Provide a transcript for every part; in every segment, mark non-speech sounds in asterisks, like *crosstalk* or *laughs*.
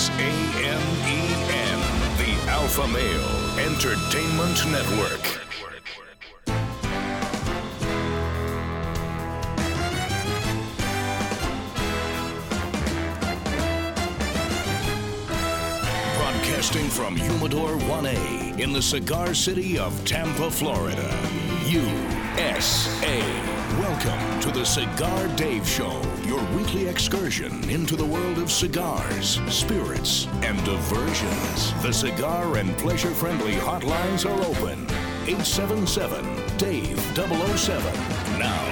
is AMEN, the Alpha Male Entertainment Network. Broadcasting from Humidor 1A in the cigar city of Tampa, Florida. USA. Welcome to the Cigar Dave Show, your weekly excursion into the world of cigars, spirits, and diversions. The cigar and pleasure friendly hotlines are open. 877 Dave 007. Now,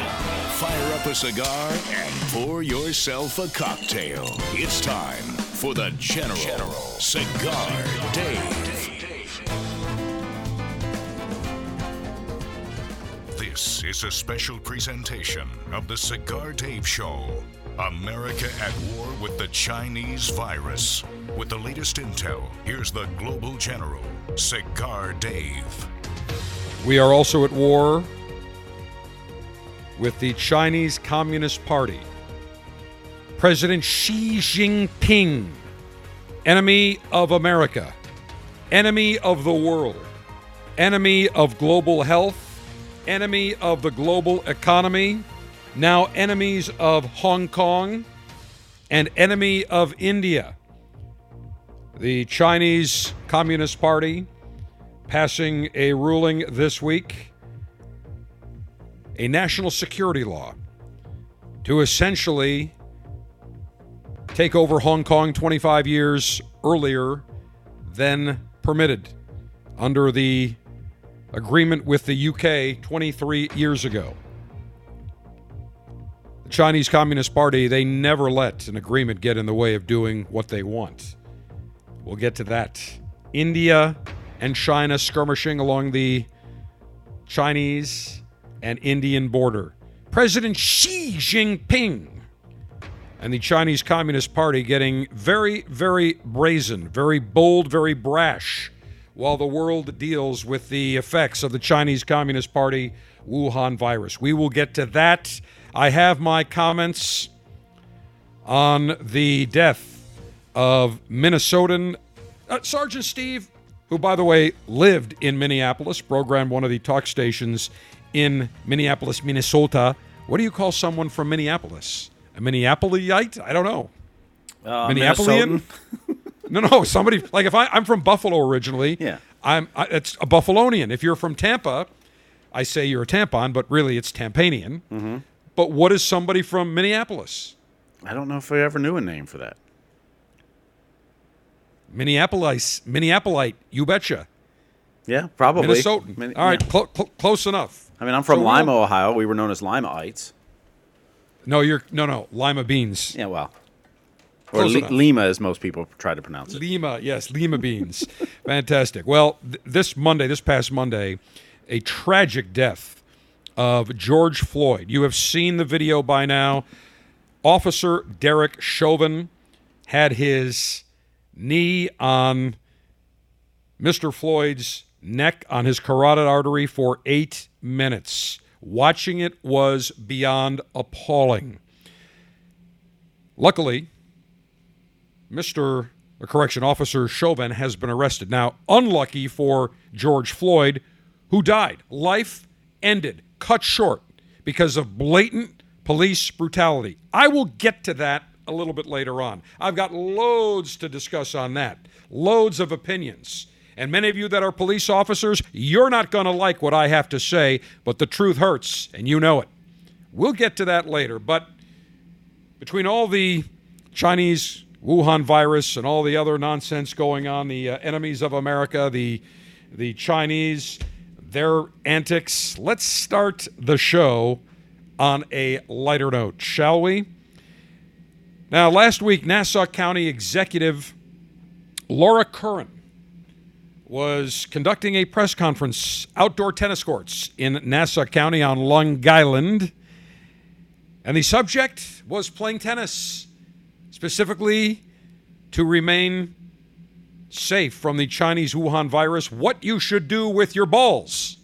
fire up a cigar and pour yourself a cocktail. It's time for the General, Cigar Dave. Is a special presentation of the Cigar Dave Show. America at war with the Chinese virus. With the latest intel, here's the Global General, Cigar Dave. We are also at war with the Chinese Communist Party. President Xi Jinping, enemy of America, enemy of the world, enemy of global health, enemy of the global economy, now enemies of Hong Kong, and enemy of India. The Chinese Communist Party passing a ruling this week, a national security law to essentially take over Hong Kong 25 years earlier than permitted under the agreement with the UK 23 years ago. The Chinese Communist Party, they never let an agreement get in the way of doing what they want. We'll get to that. India and China skirmishing along the Chinese and Indian border. President Xi Jinping and the Chinese Communist Party getting very, very brazen, very bold, very brash while the world deals with the effects of the Chinese Communist Party Wuhan virus. We will get to that. I have my comments on the death of Minnesotan uh, Sergeant Steve, who, by the way, lived in Minneapolis, programmed one of the talk stations in Minneapolis, Minnesota. What do you call someone from Minneapolis? A Minneapolite? I don't know. Uh? *laughs* No, no, somebody like if I, I'm from Buffalo originally. Yeah. I'm. I, it's a Buffalonian. If you're from Tampa, I say you're a tampon, but really it's Tampanian. Mm-hmm. But what is somebody from Minneapolis? I don't know if I ever knew a name for that. Minneapolis, Minneapolite. You betcha. Yeah, probably. Minnesotan. Min- All right, yeah. clo- cl- close enough. I mean, I'm from So Lima, Ohio. We were known as Limaites. No, you're no, no. Lima beans. Yeah, well. Or Li- Lima, as most people try to pronounce it. Lima, yes, Lima beans. *laughs* Fantastic. Well, th- this Monday, this past Monday, a tragic death of George Floyd. You have seen the video by now. Officer Derek Chauvin had his knee on Mr. Floyd's neck on his carotid artery for eight minutes. Watching it was beyond appalling. Luckily, Mr. or correction officer Chauvin has been arrested. Now, unlucky for George Floyd, who died. Life ended, cut short because of blatant police brutality. I will get to that a little bit later on. I've got loads to discuss on that, loads of opinions. And many of you that are police officers, you're not going to like what I have to say, but the truth hurts, and you know it. We'll get to that later. But between all the Chinese Wuhan virus and all the other nonsense going on, the uh, enemies of America, the the Chinese, their antics. Let's start the show on a lighter note, shall we? Now, last week, Nassau County Executive Laura Curran was conducting a press conference outdoor tennis courts in Nassau County on Long Island. And the subject was playing tennis, specifically to remain safe from the Chinese Wuhan virus, what you should do with your balls.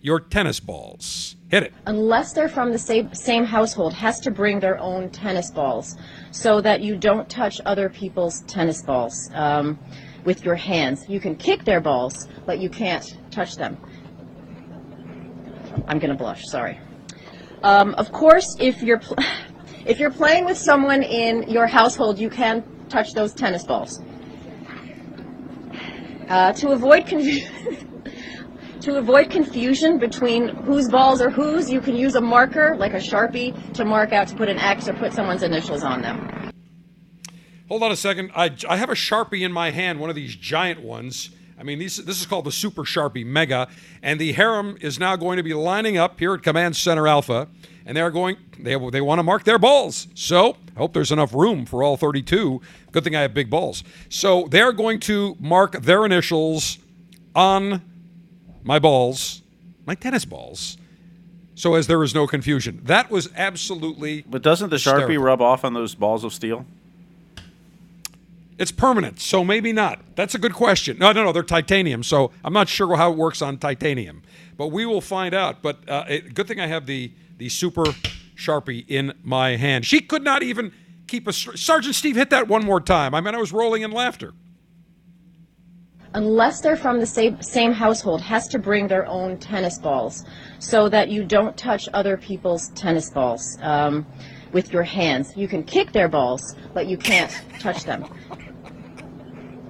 your tennis balls. Hit it. unless they're from the same, same household, has to bring their own tennis balls so that you don't touch other people's tennis balls um, with your hands. You can kick their balls, but you can't touch them. I'm going to blush, sorry. Um, of course, if you're, pl- *laughs* if you're playing with someone in your household, you can touch those tennis balls. Uh, to avoid confusion. *laughs* To avoid confusion between whose balls are whose, you can use a marker, like a Sharpie, to mark out to put an X or put someone's initials on them. Hold on a second. I, I have a Sharpie in my hand, one of these giant ones. I mean, these, this is called the Super Sharpie Mega, and the harem is now going to be lining up here at Command Center Alpha, and they're going. They they want to mark their balls. So I hope there's enough room for all 32. Good thing I have big balls. So they're going to mark their initials on my balls, my tennis balls, so as there is no confusion. That was absolutely. But doesn't the Sharpie Hysterical. rub off on those balls of steel? It's permanent, so maybe not. That's a good question. No, no, no, they're titanium, so I'm not sure how it works on titanium, but we will find out. But uh, it, good thing I have the the super sharpie in my hand. She could not even keep a Sergeant Steve hit that one more time. I mean, I was rolling in laughter. Unless they're from the same, same household, has to bring their own tennis balls so that you don't touch other people's tennis balls um, with your hands. You can kick their balls, but you can't touch them.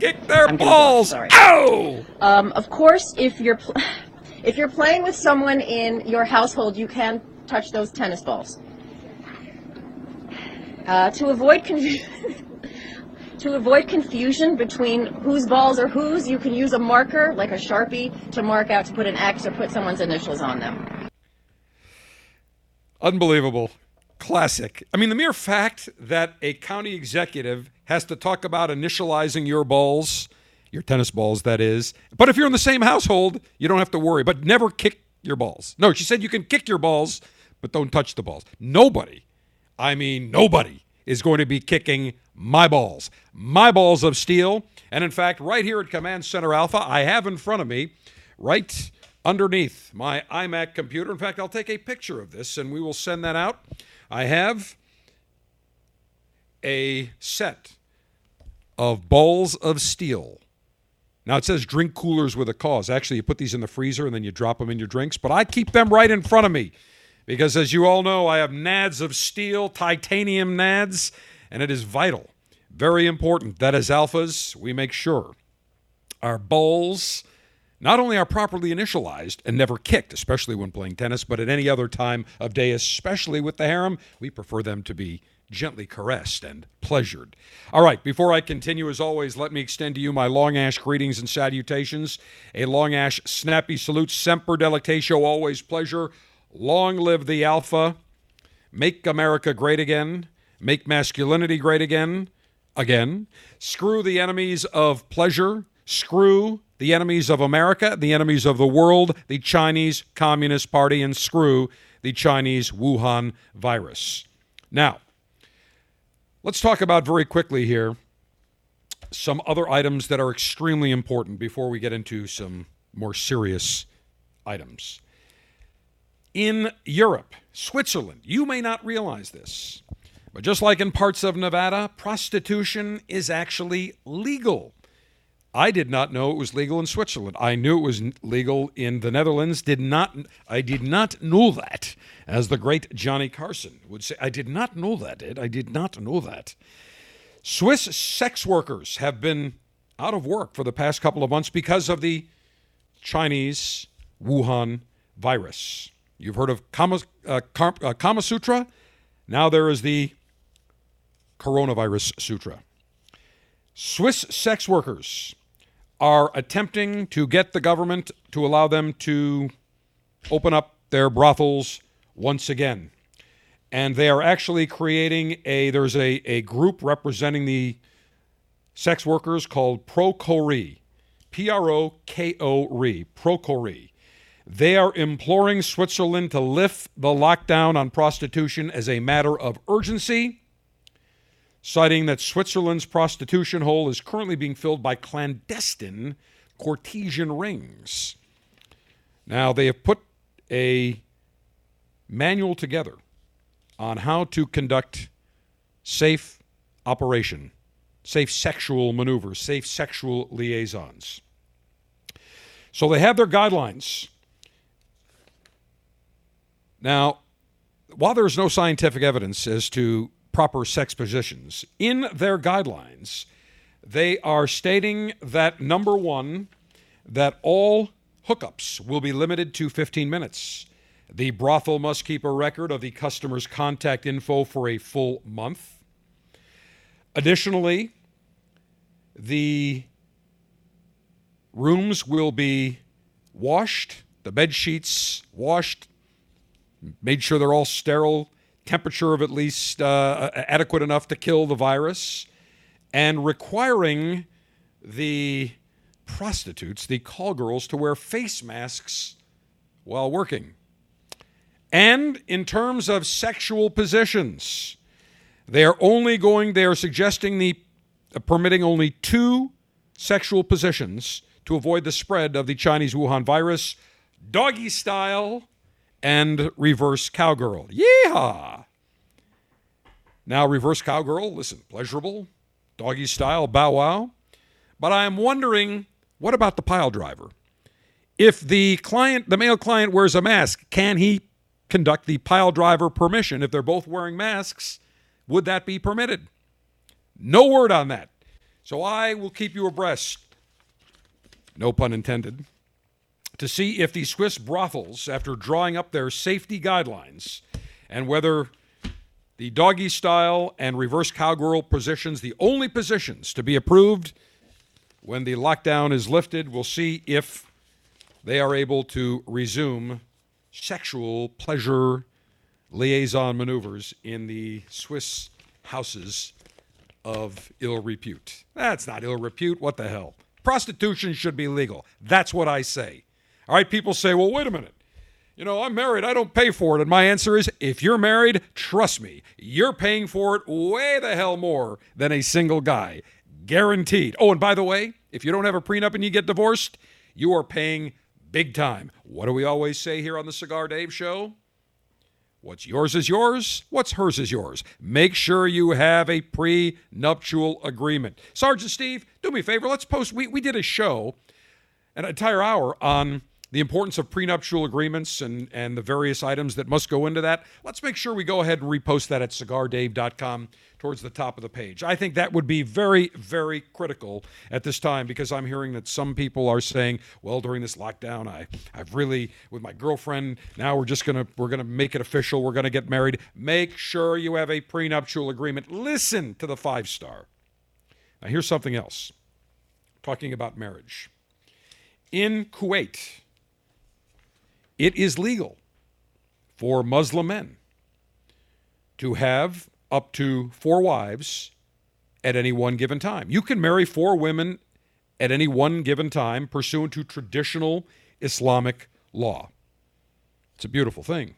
Kick their I'm balls! sorry. Ow! Um, of course, if you're pl- *laughs* if you're playing with someone in your household, you can touch those tennis balls. Uh, to avoid confusion. *laughs* To avoid confusion between whose balls are whose, you can use a marker, like a Sharpie, to mark out to put an X or put someone's initials on them. Unbelievable. Classic. I mean, the mere fact that a county executive has to talk about initializing your balls, your tennis balls, that is. But if you're in the same household, you don't have to worry. But never kick your balls. No, she said you can kick your balls, but don't touch the balls. Nobody, I mean, nobody is going to be kicking my balls, my balls of steel. And in fact, right here at Command Center Alpha, I have in front of me, right underneath my iMac computer. In fact, I'll take a picture of this and we will send that out. I have a set of balls of steel. Now it says drink coolers with a cause. Actually, you put these in the freezer and then you drop them in your drinks, but I keep them right in front of me because, as you all know, I have nads of steel, titanium nads, and it is vital, very important that as alphas, we make sure our balls not only are properly initialized and never kicked, especially when playing tennis, but at any other time of day, especially with the harem, we prefer them to be gently caressed and pleasured. All right, before I continue, as always, let me extend to you my Long Ash greetings and salutations. A Long Ash snappy salute, semper delectatio, always pleasure. Long live the Alpha. Make America great again. Make masculinity great again. Again. Screw the enemies of pleasure. Screw the enemies of America, the enemies of the world, the Chinese Communist Party, and screw the Chinese Wuhan virus. Now, let's talk about very quickly here some other items that are extremely important before we get into some more serious items. In Europe, Switzerland, you may not realize this, but just like in parts of Nevada, prostitution is actually legal. I did not know it was legal in Switzerland. I knew it was legal in the Netherlands. Did not I did not know that, as the great Johnny Carson would say. I did not know that. Ed. I did not know that. Swiss sex workers have been out of work for the past couple of months because of the Chinese Wuhan virus. You've heard of Kama, uh, Kar- uh, Kama Sutra. Now there is the Coronavirus Sutra. Swiss sex workers are attempting to get the government to allow them to open up their brothels once again. And they are actually creating a, there's a, a group representing the sex workers called Procori, P R O K O R, Procori. They are imploring Switzerland to lift the lockdown on prostitution as a matter of urgency citing that Switzerland's prostitution hole is currently being filled by clandestine courtesan rings. Now, they have put a manual together on how to conduct safe operation, safe sexual maneuvers, safe sexual liaisons. So they have their guidelines. Now, while there is no scientific evidence as to proper sex positions, in their guidelines, they are stating that number one, that all hookups will be limited to 15 minutes. The brothel must keep a record of the customer's contact info for a full month. Additionally, the rooms will be washed, the bed sheets washed, made sure they're all sterile, temperature of at least uh, adequate enough to kill the virus, and requiring the prostitutes, the call girls, to wear face masks while working. And in terms of sexual positions, they are only going, they are suggesting the uh, permitting only two sexual positions to avoid the spread of the Chinese Wuhan virus doggy style and reverse cowgirl. Yeehaw! Now, reverse cowgirl, listen, pleasurable, doggy style, bow wow. But I am wondering what about the pile driver? If the client, the male client wears a mask, can he conduct the pile driver permission? If they're both wearing masks, would that be permitted? No word on that. So I will keep you abreast, no pun intended, to see if the Swiss brothels, after drawing up their safety guidelines, and whether the doggy style and reverse cowgirl positions, the only positions to be approved when the lockdown is lifted, we'll see if they are able to resume sexual pleasure liaison maneuvers in the Swiss houses of ill repute. That's not ill repute. What the hell? Prostitution should be legal. That's what I say. All right, people say, well, wait a minute. You know, I'm married. I don't pay for it. And my answer is if you're married, trust me, you're paying for it way the hell more than a single guy. Guaranteed. Oh, and by the way, if you don't have a prenup and you get divorced, you are paying big time. What do we always say here on the Cigar Dave show? What's yours is yours. What's hers is yours. Make sure you have a prenuptial agreement. Sergeant Steve, do me a favor. Let's post. We, we did a show, an entire hour on the importance of prenuptial agreements and, and the various items that must go into that. Let's make sure we go ahead and repost that at cigardave.com towards the top of the page. I think that would be very, very critical at this time because I'm hearing that some people are saying, well, during this lockdown, I, I've really, with my girlfriend, now we're just gonna we're gonna make it official, we're gonna get married. Make sure you have a prenuptial agreement. Listen to the five star. Now here's something else. Talking about marriage. In Kuwait, it is legal for Muslim men to have up to four wives at any one given time. You can marry four women at any one given time pursuant to traditional Islamic law. It's a beautiful thing.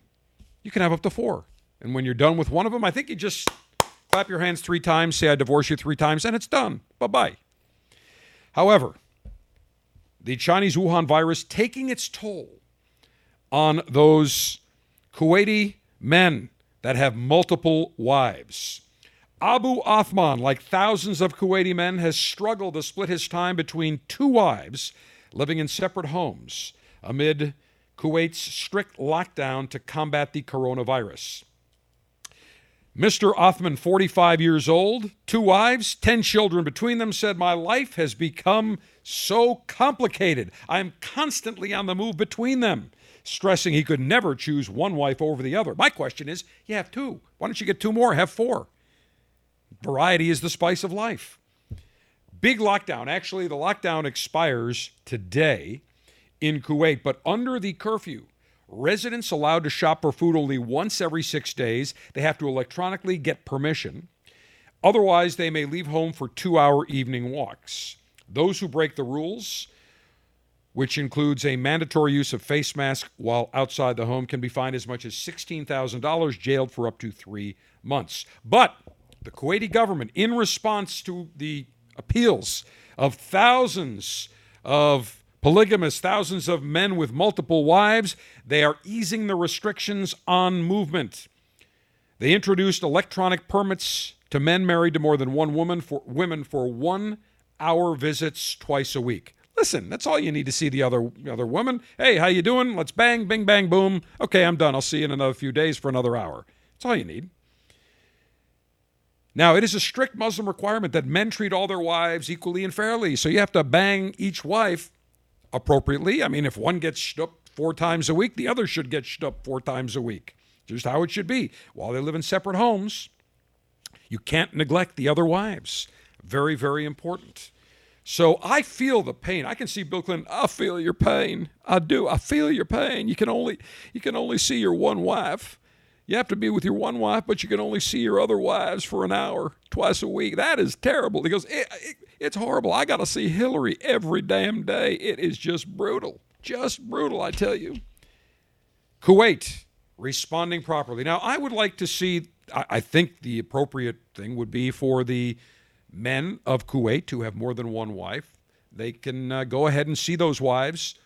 You can have up to four. And when you're done with one of them, I think you just clap your hands three times, say, I divorce you three times, and it's done. Bye bye. However, the Chinese Wuhan virus taking its toll on those Kuwaiti men that have multiple wives. Abu Othman, like thousands of Kuwaiti men, has struggled to split his time between two wives living in separate homes amid Kuwait's strict lockdown to combat the coronavirus. Mr. Othman, 45 years old, two wives, 10 children between them, said, My life has become so complicated. I am constantly on the move between them, stressing he could never choose one wife over the other. My question is, you have two. Why don't you get two more? Have four. Variety is the spice of life. Big lockdown. Actually, the lockdown expires today in Kuwait, but under the curfew, residents allowed to shop for food only once every six days. They have to electronically get permission. Otherwise, they may leave home for two hour evening walks. Those who break the rules, which includes a mandatory use of face mask while outside the home, can be fined as much as $16,000, jailed for up to three months. But the Kuwaiti government, in response to the appeals of thousands of Polygamists, thousands of men with multiple wives, they are easing the restrictions on movement. They introduced electronic permits to men married to more than one woman for women for one hour visits twice a week. Listen, that's all you need to see the other other woman. Hey, how you doing? Let's bang, bing, bang, boom. Okay, I'm done. I'll see you in another few days for another hour. That's all you need. Now, it is a strict Muslim requirement that men treat all their wives equally and fairly. So you have to bang each wife appropriately. I mean, if one gets schnooped four times a week, the other should get schnooped four times a week. Just how it should be. While they live in separate homes, you can't neglect the other wives. Very, very important. So I feel the pain. I can see Bill Clinton. I feel your pain. I do. I feel your pain. You can only you can only see your one wife. You have to be with your one wife, but you can only see your other wives for an hour twice a week. That is terrible. He goes, it, it, it's horrible. I got to see Hillary every damn day. It is just brutal. Just brutal, I tell you. Kuwait responding properly. Now, I would like to see, I, I think the appropriate thing would be for the men of Kuwait who have more than one wife. They can uh, go ahead and see those wives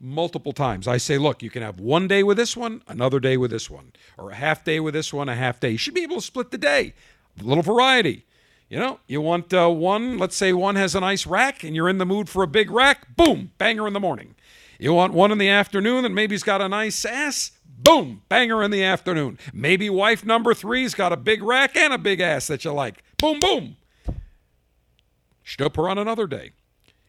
multiple times. I say, look, you can have one day with this one, another day with this one, or a half day with this one, a half day. You should be able to split the day. A little variety. You know, you want uh, one, let's say one has a nice rack and you're in the mood for a big rack, boom, banger in the morning. You want one in the afternoon and maybe he's got a nice ass, boom, banger in the afternoon. Maybe wife number three's got a big rack and a big ass that you like, boom, boom. Schnoop her on another day.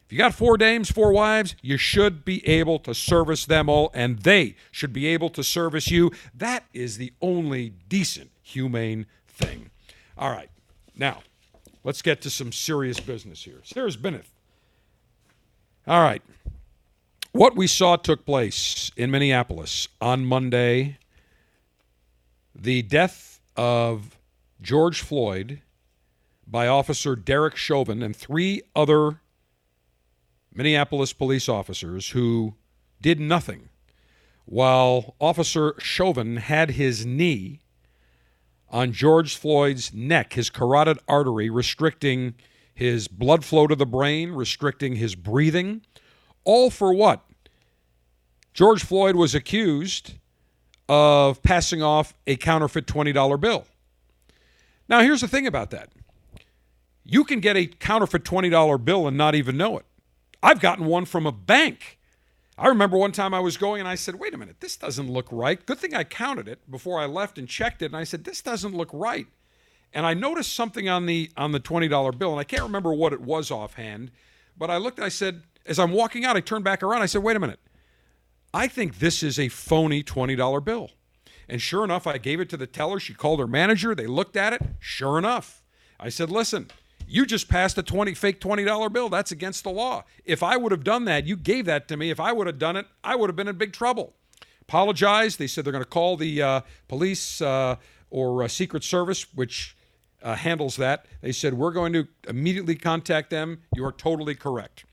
If you got four dames, four wives, you should be able to service them all, and they should be able to service you. That is the only decent, humane thing. All right, now let's get to some serious business here. Serious business. All right. What we saw took place in Minneapolis on Monday the death of George Floyd by Officer Derek Chauvin and three other Minneapolis police officers who did nothing while Officer Chauvin had his knee on George Floyd's neck, his carotid artery, restricting his blood flow to the brain, restricting his breathing. All for what? George Floyd was accused of passing off a counterfeit $20 bill. Now, here's the thing about that you can get a counterfeit $20 bill and not even know it. I've gotten one from a bank. I remember one time I was going and I said, wait a minute, this doesn't look right. Good thing I counted it before I left and checked it. And I said, this doesn't look right. And I noticed something on the on the $20 bill, and I can't remember what it was offhand, but I looked, I said, as I'm walking out, I turned back around, I said, wait a minute. I think this is a phony $20 bill. And sure enough, I gave it to the teller. She called her manager. They looked at it. Sure enough, I said, listen, you just passed a 20 fake $20 bill. That's against the law. If I would have done that, you gave that to me. If I would have done it, I would have been in big trouble. Apologized. They said they're going to call the uh, police uh, or uh, Secret Service, which uh, handles that. They said, We're going to immediately contact them. You are totally correct.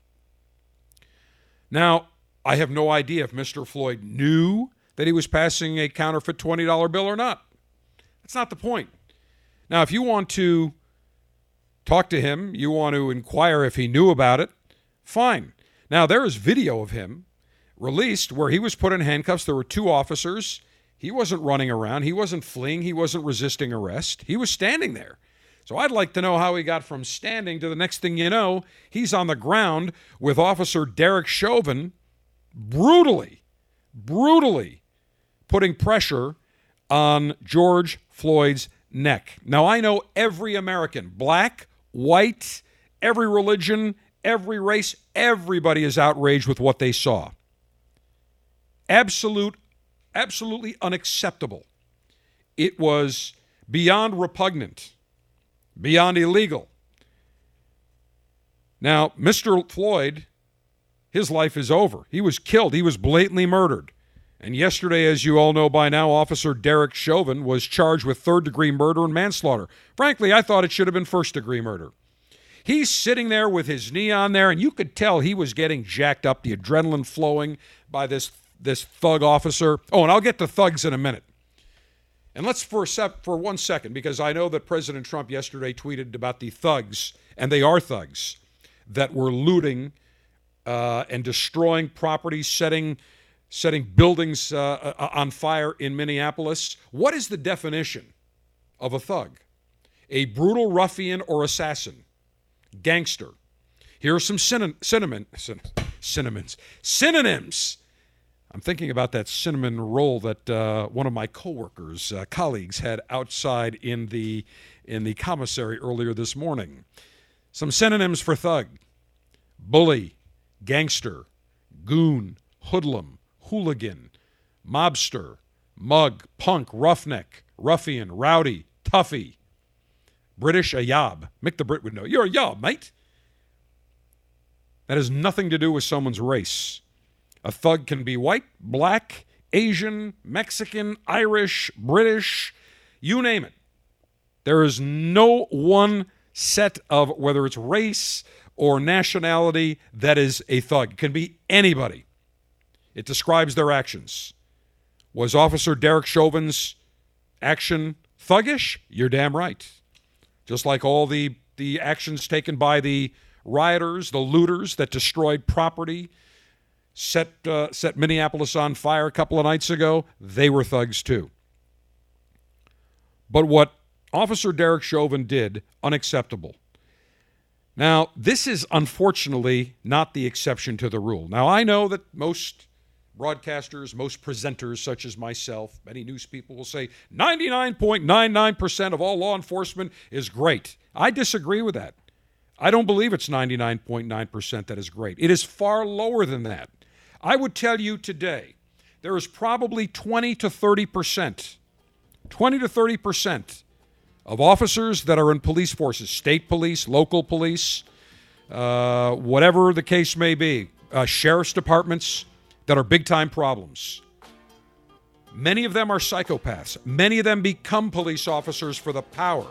Now, I have no idea if Mr. Floyd knew that he was passing a counterfeit $20 bill or not. That's not the point. Now, if you want to talk to him, you want to inquire if he knew about it, fine. Now, there is video of him released where he was put in handcuffs. There were two officers. He wasn't running around, he wasn't fleeing, he wasn't resisting arrest. He was standing there. So I'd like to know how he got from standing to the next thing you know, he's on the ground with Officer Derek Chauvin brutally, brutally putting pressure on George Floyd's neck. Now, I know every American, black, white, every religion, every race, everybody is outraged with what they saw. Absolute, absolutely unacceptable. It was beyond repugnant, beyond illegal. Now, Mr. Floyd, his life is over. He was killed, he was blatantly murdered. And yesterday, as you all know by now, Officer Derek Chauvin was charged with third degree murder and manslaughter. Frankly, I thought it should have been first degree murder. He's sitting there with his knee on there, and you could tell he was getting jacked up, the adrenaline flowing by this, this thug officer. Oh, and I'll get to thugs in a minute. And let's for, for one second, because I know that President Trump yesterday tweeted about the thugs, and they are thugs, that were looting uh, and destroying property, setting setting buildings uh, uh, on fire in Minneapolis. What is the definition of a thug? A brutal ruffian or assassin, gangster. Here are some cinnamon, cinnamon, cinnamons, synonyms. I'm thinking about that cinnamon roll that uh, one of my coworkers, uh, colleagues, had outside in the in the commissary earlier this morning. Some synonyms for thug: bully, gangster, goon, hoodlum, hooligan, mobster, mug, punk, roughneck, ruffian, rowdy, toughie. British, a yob. Mick the Brit would know. You're a yob, mate. That has nothing to do with someone's race. A thug can be white, black, Asian, Mexican, Irish, British, you name it. There is no one set of whether it's race or nationality that is a thug. It can be anybody. It describes their actions. Was Officer Derek Chauvin's action thuggish? You're damn right. Just like all the, the actions taken by the rioters, the looters that destroyed property, set, uh, set Minneapolis on fire a couple of nights ago, they were thugs too. But what Officer Derek Chauvin did, unacceptable. Now, this is unfortunately not the exception to the rule. Now, I know that most broadcasters, most presenters, such as myself, many news people will say 99.99% of all law enforcement is great. I disagree with that. I don't believe it's 99.9% that is great. It is far lower than that. I would tell you today there is probably 20 to 30%, 20 to 30% of officers that are in police forces, state police, local police, uh, whatever the case may be, uh, sheriff's departments that are big time problems. Many of them are psychopaths. Many of them become police officers for the power.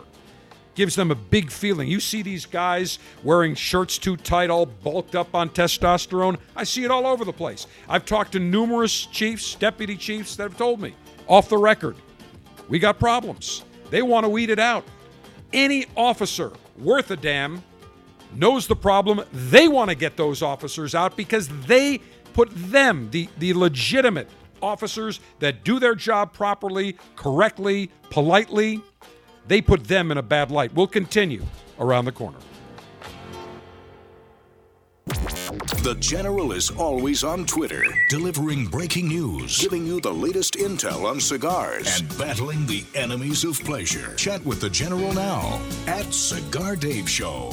Gives them a big feeling. You see these guys wearing shirts too tight, all bulked up on testosterone. I see it all over the place. I've talked to numerous chiefs, deputy chiefs that have told me off the record, we got problems. They want to weed it out. Any officer worth a damn knows the problem. They want to get those officers out because they put them, the, the legitimate officers that do their job properly, correctly, politely, they put them in a bad light. We'll continue around the corner. The General is always on Twitter, delivering breaking news, giving you the latest intel on cigars, and battling the enemies of pleasure. Chat with the General now at Cigar Dave Show.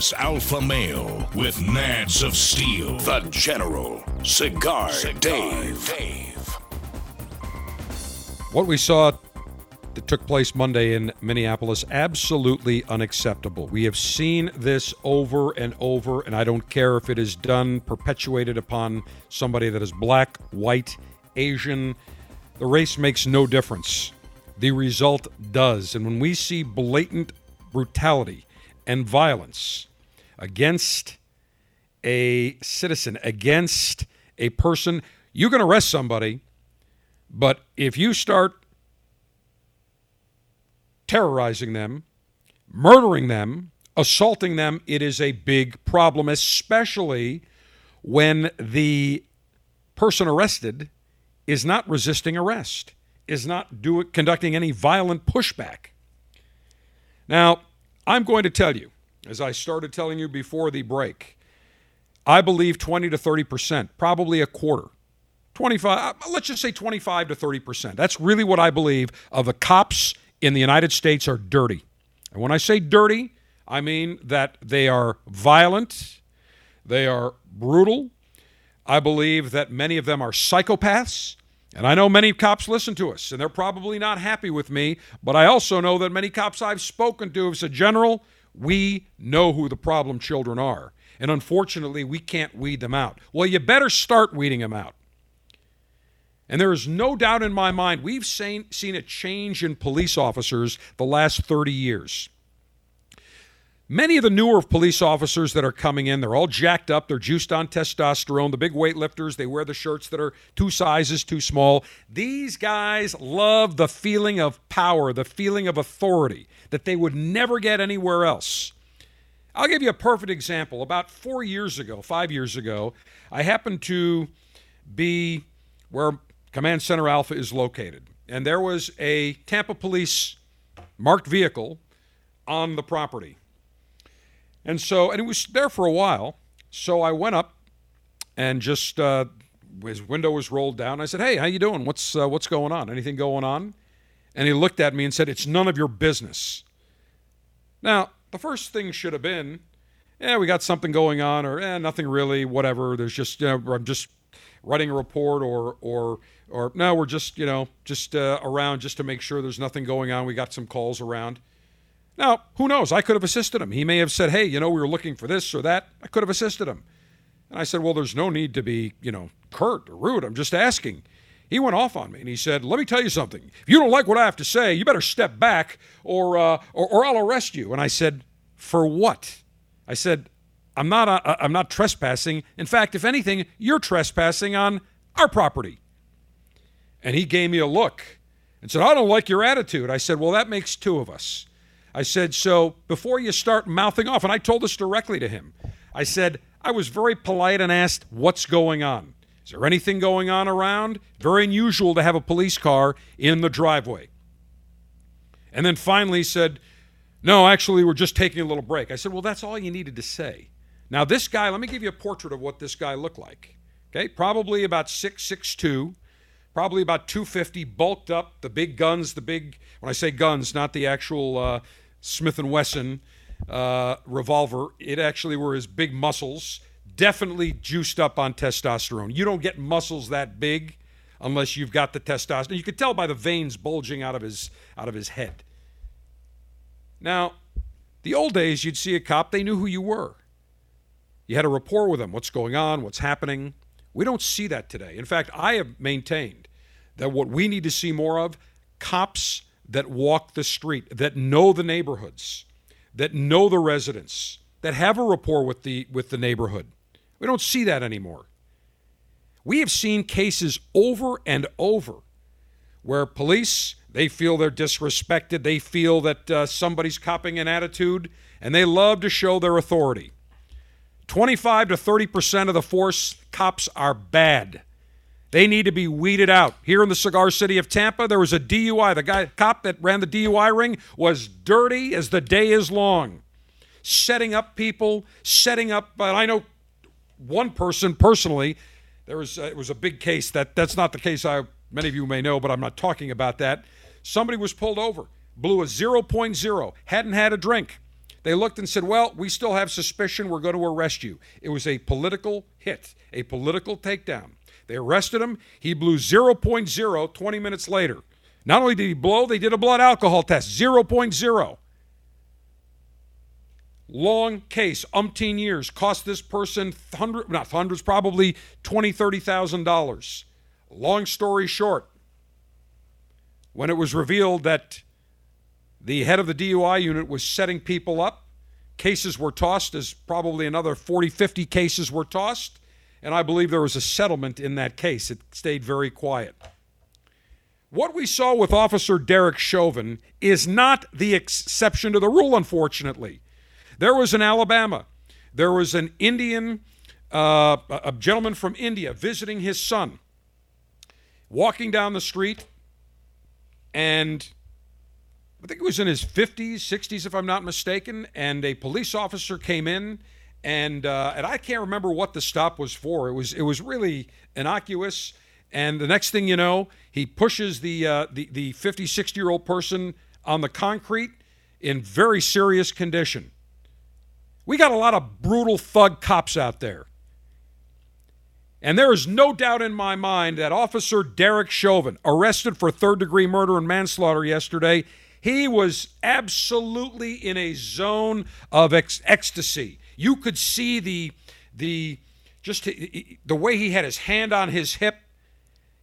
America's alpha male with nads of steel. The General. Cigar, Dave. Dave. What we saw that took place Monday in Minneapolis, absolutely unacceptable. We have seen this over and over, and I don't care if it is done, perpetuated upon somebody that is black, white, Asian. The race makes no difference. the result does. And when we see blatant brutality and violence against a citizen, against a person, you can arrest somebody, but if you start terrorizing them, murdering them, assaulting them, it is a big problem, especially when the person arrested is not resisting arrest, is not conducting any violent pushback. Now, I'm going to tell you, as I started telling you before the break, I believe 20 to 30 percent, probably a quarter, 25, uh, let's just say 25 to 30 percent. That's really what I believe of the cops in the United States are dirty. And when I say dirty, I mean that they are violent, they are brutal. I believe that many of them are psychopaths. And I know many cops listen to us, and they're probably not happy with me, but I also know that many cops I've spoken to have said, General, we know who the problem children are. And unfortunately, we can't weed them out. Well, you better start weeding them out. And there is no doubt in my mind, we've seen, seen a change in police officers the last 30 years. Many of the newer police officers that are coming in, they're all jacked up. They're juiced on testosterone. The big weightlifters, they wear the shirts that are two sizes too small. These guys love the feeling of power, the feeling of authority that they would never get anywhere else. I'll give you a perfect example. About four years ago, five years ago, I happened to be where Command Center Alpha is located. And there was a Tampa police marked vehicle on the property. And so, and it was there for a while. So I went up and just uh, his window was rolled down. I said, "Hey, how you doing? What's uh, what's going on? Anything going on?" And he looked at me and said, "It's none of your business." Now, the first thing should have been, "Yeah, we got something going on," or "Eh, nothing really. Whatever. There's just, you know, I'm just writing a report, or or or no, we're just, you know, just uh, around just to make sure there's nothing going on. We got some calls around." Now, who knows? I could have assisted him. He may have said, hey, you know, we were looking for this or that. I could have assisted him. And I said, well, there's no need to be, you know, curt or rude. I'm just asking. He went off on me and he said, let me tell you something. If you don't like what I have to say, you better step back or, uh, or, or I'll arrest you. And I said, for what? I said, I'm not, uh, I'm not trespassing. In fact, if anything, you're trespassing on our property. And he gave me a look and said, I don't like your attitude. I said, well, that makes two of us. I said, so before you start mouthing off, and I told this directly to him, I said, I was very polite and asked, what's going on? Is there anything going on around? Very unusual to have a police car in the driveway. And then finally said, no, actually, we're just taking a little break. I said, well, that's all you needed to say. Now, this guy, let me give you a portrait of what this guy looked like. Okay, probably about six, six, two, probably about 250, bulked up, the big guns, the big, when I say guns, not the actual uh, Smith and Wesson uh, revolver. It actually were his big muscles, definitely juiced up on testosterone. You don't get muscles that big unless you've got the testosterone. You could tell by the veins bulging out of his out of his head. Now, the old days, you'd see a cop, they knew who you were. You had a rapport with them. What's going on? What's happening? We don't see that today. In fact, I have maintained that what we need to see more of cops that walk the street, that know the neighborhoods, that know the residents, that have a rapport with the with the neighborhood. We don't see that anymore. We have seen cases over and over where police they feel they're disrespected, they feel that uh, somebody's copying an attitude, and they love to show their authority. 25 to 30 percent of the force cops are bad. They need to be weeded out. Here in the cigar city of Tampa, there was a DUI. The guy cop that ran the DUI ring was dirty as the day is long. Setting up people, setting up uh, I know one person personally, there was uh, it was a big case that that's not the case I many of you may know, but I'm not talking about that. Somebody was pulled over, blew a 0.0, hadn't had a drink. They looked and said, Well, we still have suspicion. We're going to arrest you. It was a political hit, a political takedown. They arrested him. He blew 0.0 20 minutes later. Not only did he blow, they did a blood alcohol test 0.0. Long case, umpteen years, cost this person hundred, not hundreds, probably twenty, thirty thousand dollars. Long story short, when it was revealed that the head of the DUI unit was setting people up. Cases were tossed, as probably another 40, 50 cases were tossed, and I believe there was a settlement in that case. It stayed very quiet. What we saw with Officer Derek Chauvin is not the exception to the rule, unfortunately. There was in Alabama, there was an Indian, uh, a gentleman from India visiting his son, walking down the street, and I think it was in his 50s, 60s, if I'm not mistaken, and a police officer came in. And uh, and I can't remember what the stop was for. It was it was really innocuous. And the next thing you know, he pushes the uh, the the 50, 60 year old person on the concrete in very serious condition. We got a lot of brutal thug cops out there. And there is no doubt in my mind that Officer Derek Chauvin, arrested for third degree murder and manslaughter yesterday, he was absolutely in a zone of ec- ecstasy. You could see the the just the way he had his hand on his hip.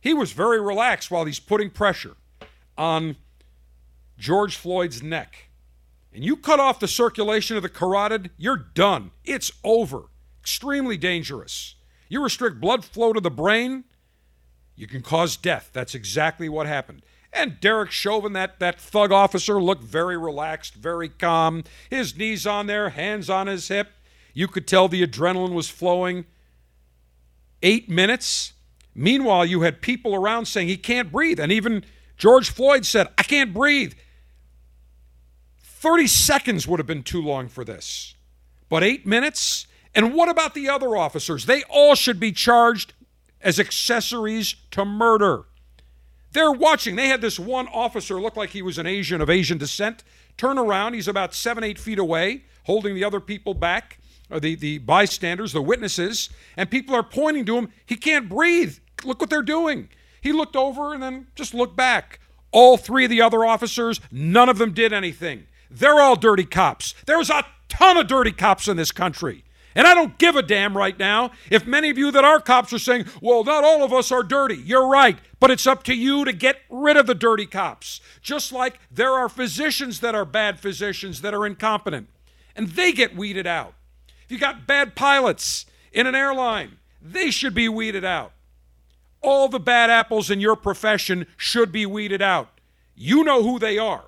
He was very relaxed while he's putting pressure on George Floyd's neck. And you cut off the circulation of the carotid, you're done. It's over. Extremely dangerous. You restrict blood flow to the brain, you can cause death. That's exactly what happened. And Derek Chauvin, that, that thug officer, looked very relaxed, very calm. His knees on there, hands on his hip. You could tell the adrenaline was flowing. Eight minutes. Meanwhile, you had people around saying he can't breathe. And even George Floyd said, I can't breathe. 30 seconds would have been too long for this. But eight minutes? And what about the other officers? They all should be charged as accessories to murder. They're watching. They had this one officer look like he was an Asian of Asian descent. Turn around. He's about seven, eight feet away, holding the other people back, or the, the bystanders, the witnesses, and people are pointing to him. He can't breathe. Look what they're doing. He looked over and then just looked back. All three of the other officers, none of them did anything. They're all dirty cops. There's a ton of dirty cops in this country. And I don't give a damn right now if many of you that are cops are saying, well, not all of us are dirty. You're right. But it's up to you to get rid of the dirty cops. Just like there are physicians that are bad physicians that are incompetent, and they get weeded out. If you got bad pilots in an airline, they should be weeded out. All the bad apples in your profession should be weeded out. You know who they are.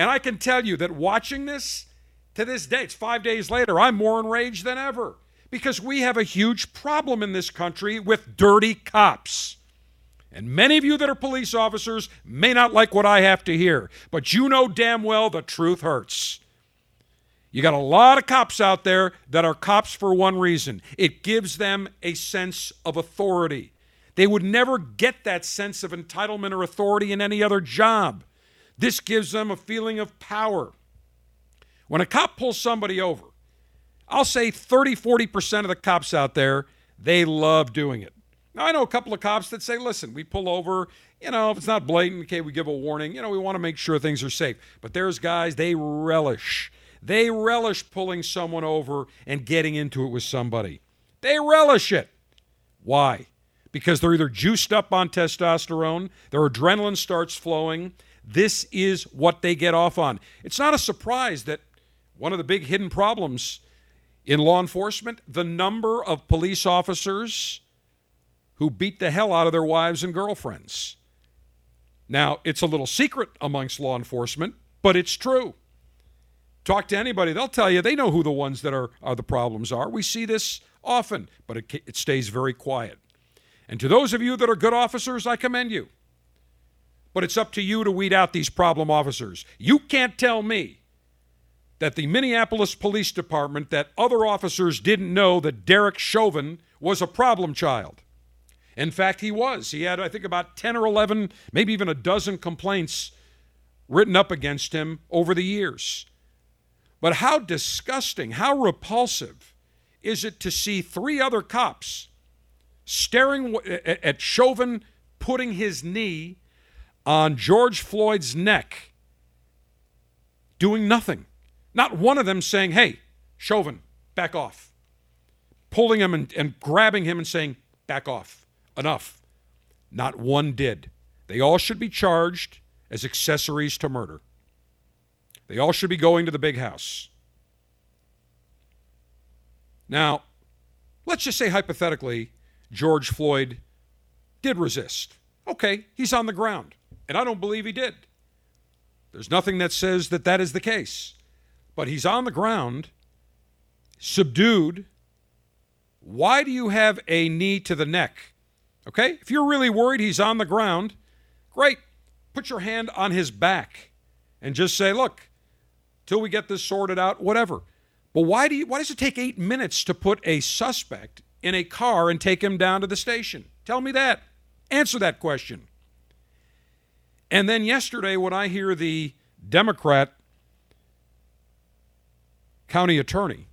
And I can tell you that watching this, to this day, it's five days later, I'm more enraged than ever because we have a huge problem in this country with dirty cops. And many of you that are police officers may not like what I have to hear, but you know damn well the truth hurts. You got a lot of cops out there that are cops for one reason it gives them a sense of authority. They would never get that sense of entitlement or authority in any other job. This gives them a feeling of power. When a cop pulls somebody over, I'll say 30, 40% of the cops out there, they love doing it. Now, I know a couple of cops that say, listen, we pull over, you know, if it's not blatant, okay, we give a warning. You know, we want to make sure things are safe. But there's guys, they relish. They relish pulling someone over and getting into it with somebody. They relish it. Why? Because they're either juiced up on testosterone, their adrenaline starts flowing. This is what they get off on. It's not a surprise that one of the big hidden problems in law enforcement the number of police officers who beat the hell out of their wives and girlfriends. Now, it's a little secret amongst law enforcement, but it's true. Talk to anybody, they'll tell you they know who the ones that are, are the problems are. We see this often, but it, it stays very quiet. And to those of you that are good officers, I commend you. But it's up to you to weed out these problem officers. You can't tell me that the Minneapolis Police Department, that other officers didn't know that Derek Chauvin was a problem child. In fact, he was. He had, I think, about 10 or 11, maybe even a dozen complaints written up against him over the years. But how disgusting, how repulsive is it to see three other cops staring at Chauvin putting his knee on George Floyd's neck, doing nothing? Not one of them saying, hey, Chauvin, back off. Pulling him and, and grabbing him and saying, back off. Enough. Not one did. They all should be charged as accessories to murder. They all should be going to the big house. Now, let's just say hypothetically, George Floyd did resist. Okay, he's on the ground, and I don't believe he did. There's nothing that says that that is the case. But he's on the ground, subdued. Why do you have a knee to the neck? Okay, if you're really worried he's on the ground, great. Put your hand on his back and just say, look, till we get this sorted out, whatever. But why do you why does it take eight minutes to put a suspect in a car and take him down to the station? Tell me that. Answer that question. And then yesterday, when I hear the Democrat county attorney,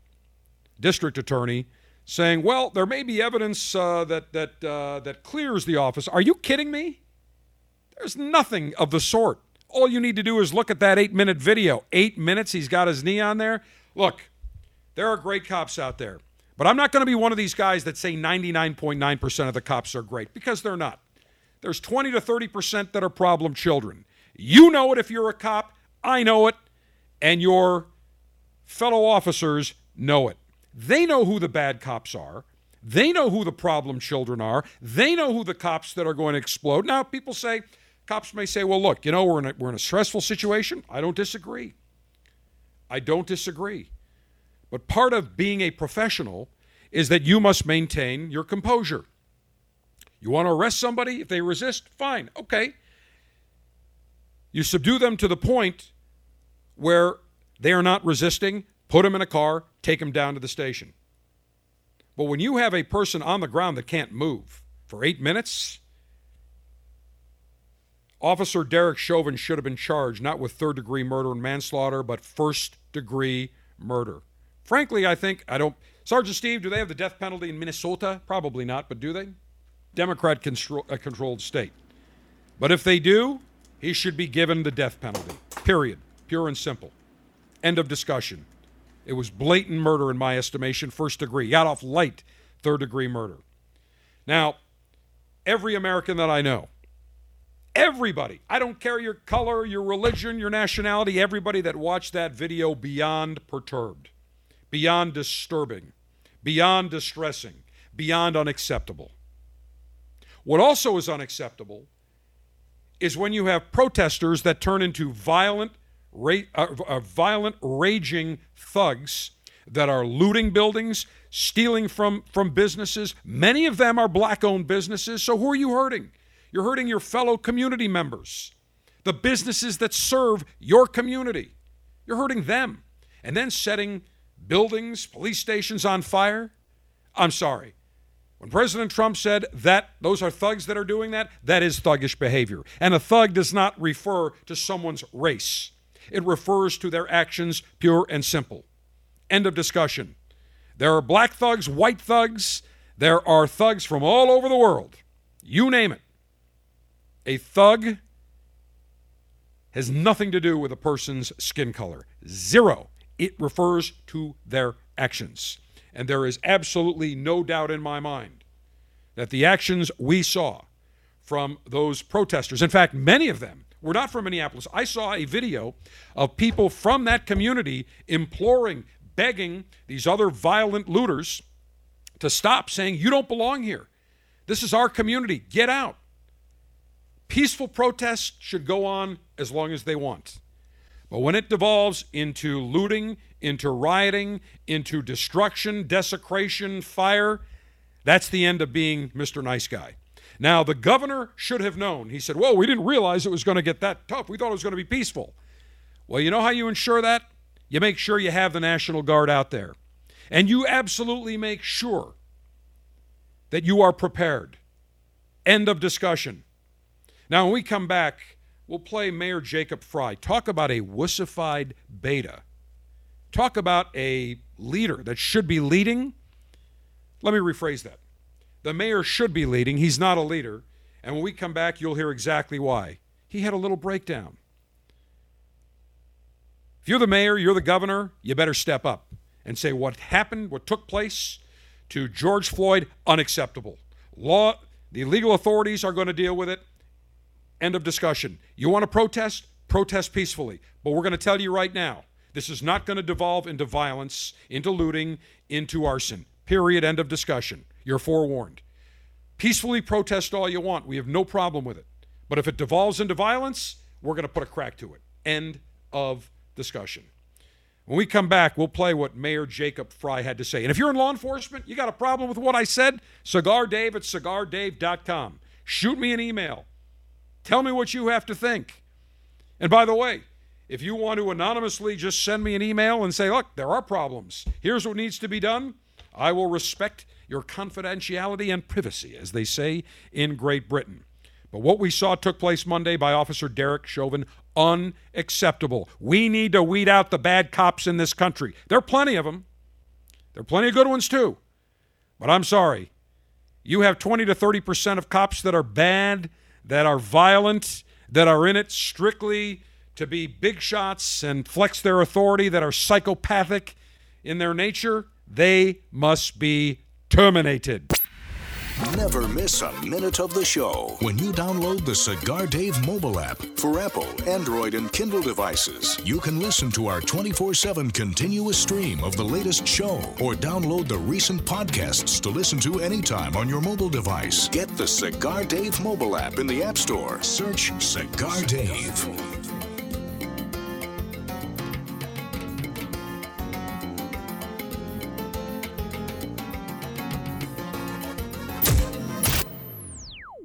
district attorney, saying, "Well, there may be evidence uh, that that uh, that clears the office." Are you kidding me? There's nothing of the sort. All you need to do is look at that eight-minute video. Eight minutes. He's got his knee on there. Look, there are great cops out there, but I'm not going to be one of these guys that say 99.9% of the cops are great because they're not. There's 20 to 30% that are problem children. You know it if you're a cop. I know it. And your fellow officers know it. They know who the bad cops are. They know who the problem children are. They know who the cops that are going to explode. Now, people say, cops may say, well, look, you know, we're in a, we're in a stressful situation. I don't disagree. I don't disagree. But part of being a professional is that you must maintain your composure. You want to arrest somebody? If they resist, fine, okay. You subdue them to the point where they are not resisting, put them in a car, take them down to the station. But when you have a person on the ground that can't move for eight minutes, Officer Derek Chauvin should have been charged not with third degree murder and manslaughter, but first degree murder. Frankly, I think, I don't. Sergeant Steve, do they have the death penalty in Minnesota? Probably not, but do they? Democrat uh, controlled state. But if they do, he should be given the death penalty. Period. Pure and simple. End of discussion. It was blatant murder in my estimation, first degree. Got off light, third degree murder. Now, every American that I know, everybody, I don't care your color, your religion, your nationality, everybody that watched that video beyond perturbed, beyond disturbing, beyond distressing, beyond unacceptable. What also is unacceptable is when you have protesters that turn into violent ra- uh, uh, violent, raging thugs that are looting buildings, stealing from, from businesses. Many of them are black owned businesses. So who are you hurting? You're hurting your fellow community members, the businesses that serve your community. You're hurting them. And then setting buildings, police stations on fire. I'm sorry. When President Trump said that those are thugs that are doing that, that is thuggish behavior. And a thug does not refer to someone's race. It refers to their actions, pure and simple. End of discussion. There are black thugs, white thugs, there are thugs from all over the world. You name it. A thug has nothing to do with a person's skin color. Zero. It refers to their actions. And there is absolutely no doubt in my mind that the actions we saw from those protesters, in fact, many of them were not from Minneapolis. I saw a video of people from that community imploring, begging these other violent looters to stop, saying, You don't belong here. This is our community. Get out. Peaceful protests should go on as long as they want. But when it devolves into looting, into rioting, into destruction, desecration, fire, that's the end of being Mr. Nice Guy. Now, the governor should have known. He said, Well, we didn't realize it was going to get that tough. We thought it was going to be peaceful. Well, you know how you ensure that? You make sure you have the National Guard out there. And you absolutely make sure that you are prepared. End of discussion. Now, when we come back, we'll play Mayor Jacob Fry. Talk about a wussified beta. Talk about a leader that should be leading. Let me rephrase that. The mayor should be leading. He's not a leader. And when we come back, you'll hear exactly why. He had a little breakdown. If you're the mayor, you're the governor, you better step up and say what happened, what took place to George Floyd, unacceptable. Law, the legal authorities are going to deal with it. End of discussion. You want to protest? Protest peacefully. But we're going to tell you right now this is not going to devolve into violence, into looting, into arson. Period. End of discussion. You're forewarned. Peacefully protest all you want. We have no problem with it. But if it devolves into violence, we're going to put a crack to it. End of discussion. When we come back, we'll play what Mayor Jacob Fry had to say. And if you're in law enforcement, you got a problem with what I said, cigardave at cigardave.com. Shoot me an email. Tell me what you have to think. And by the way, if you want to anonymously just send me an email and say, look, there are problems, here's what needs to be done, I will respect your confidentiality and privacy, as they say in Great Britain. But what we saw took place Monday by Officer Derek Chauvin, unacceptable. We need to weed out the bad cops in this country. There are plenty of them. There are plenty of good ones too. But I'm sorry. You have 20 to 30% of cops that are bad, that are violent, that are in it strictly to be big shots and flex their authority, that are psychopathic in their nature. They must be terminated. Never miss a minute of the show when you download the Cigar Dave mobile app for Apple, Android, and Kindle devices. You can listen to our 24 7 continuous stream of the latest show or download the recent podcasts to listen to anytime on your mobile device. Get the Cigar Dave mobile app in the App Store. Search Cigar Dave.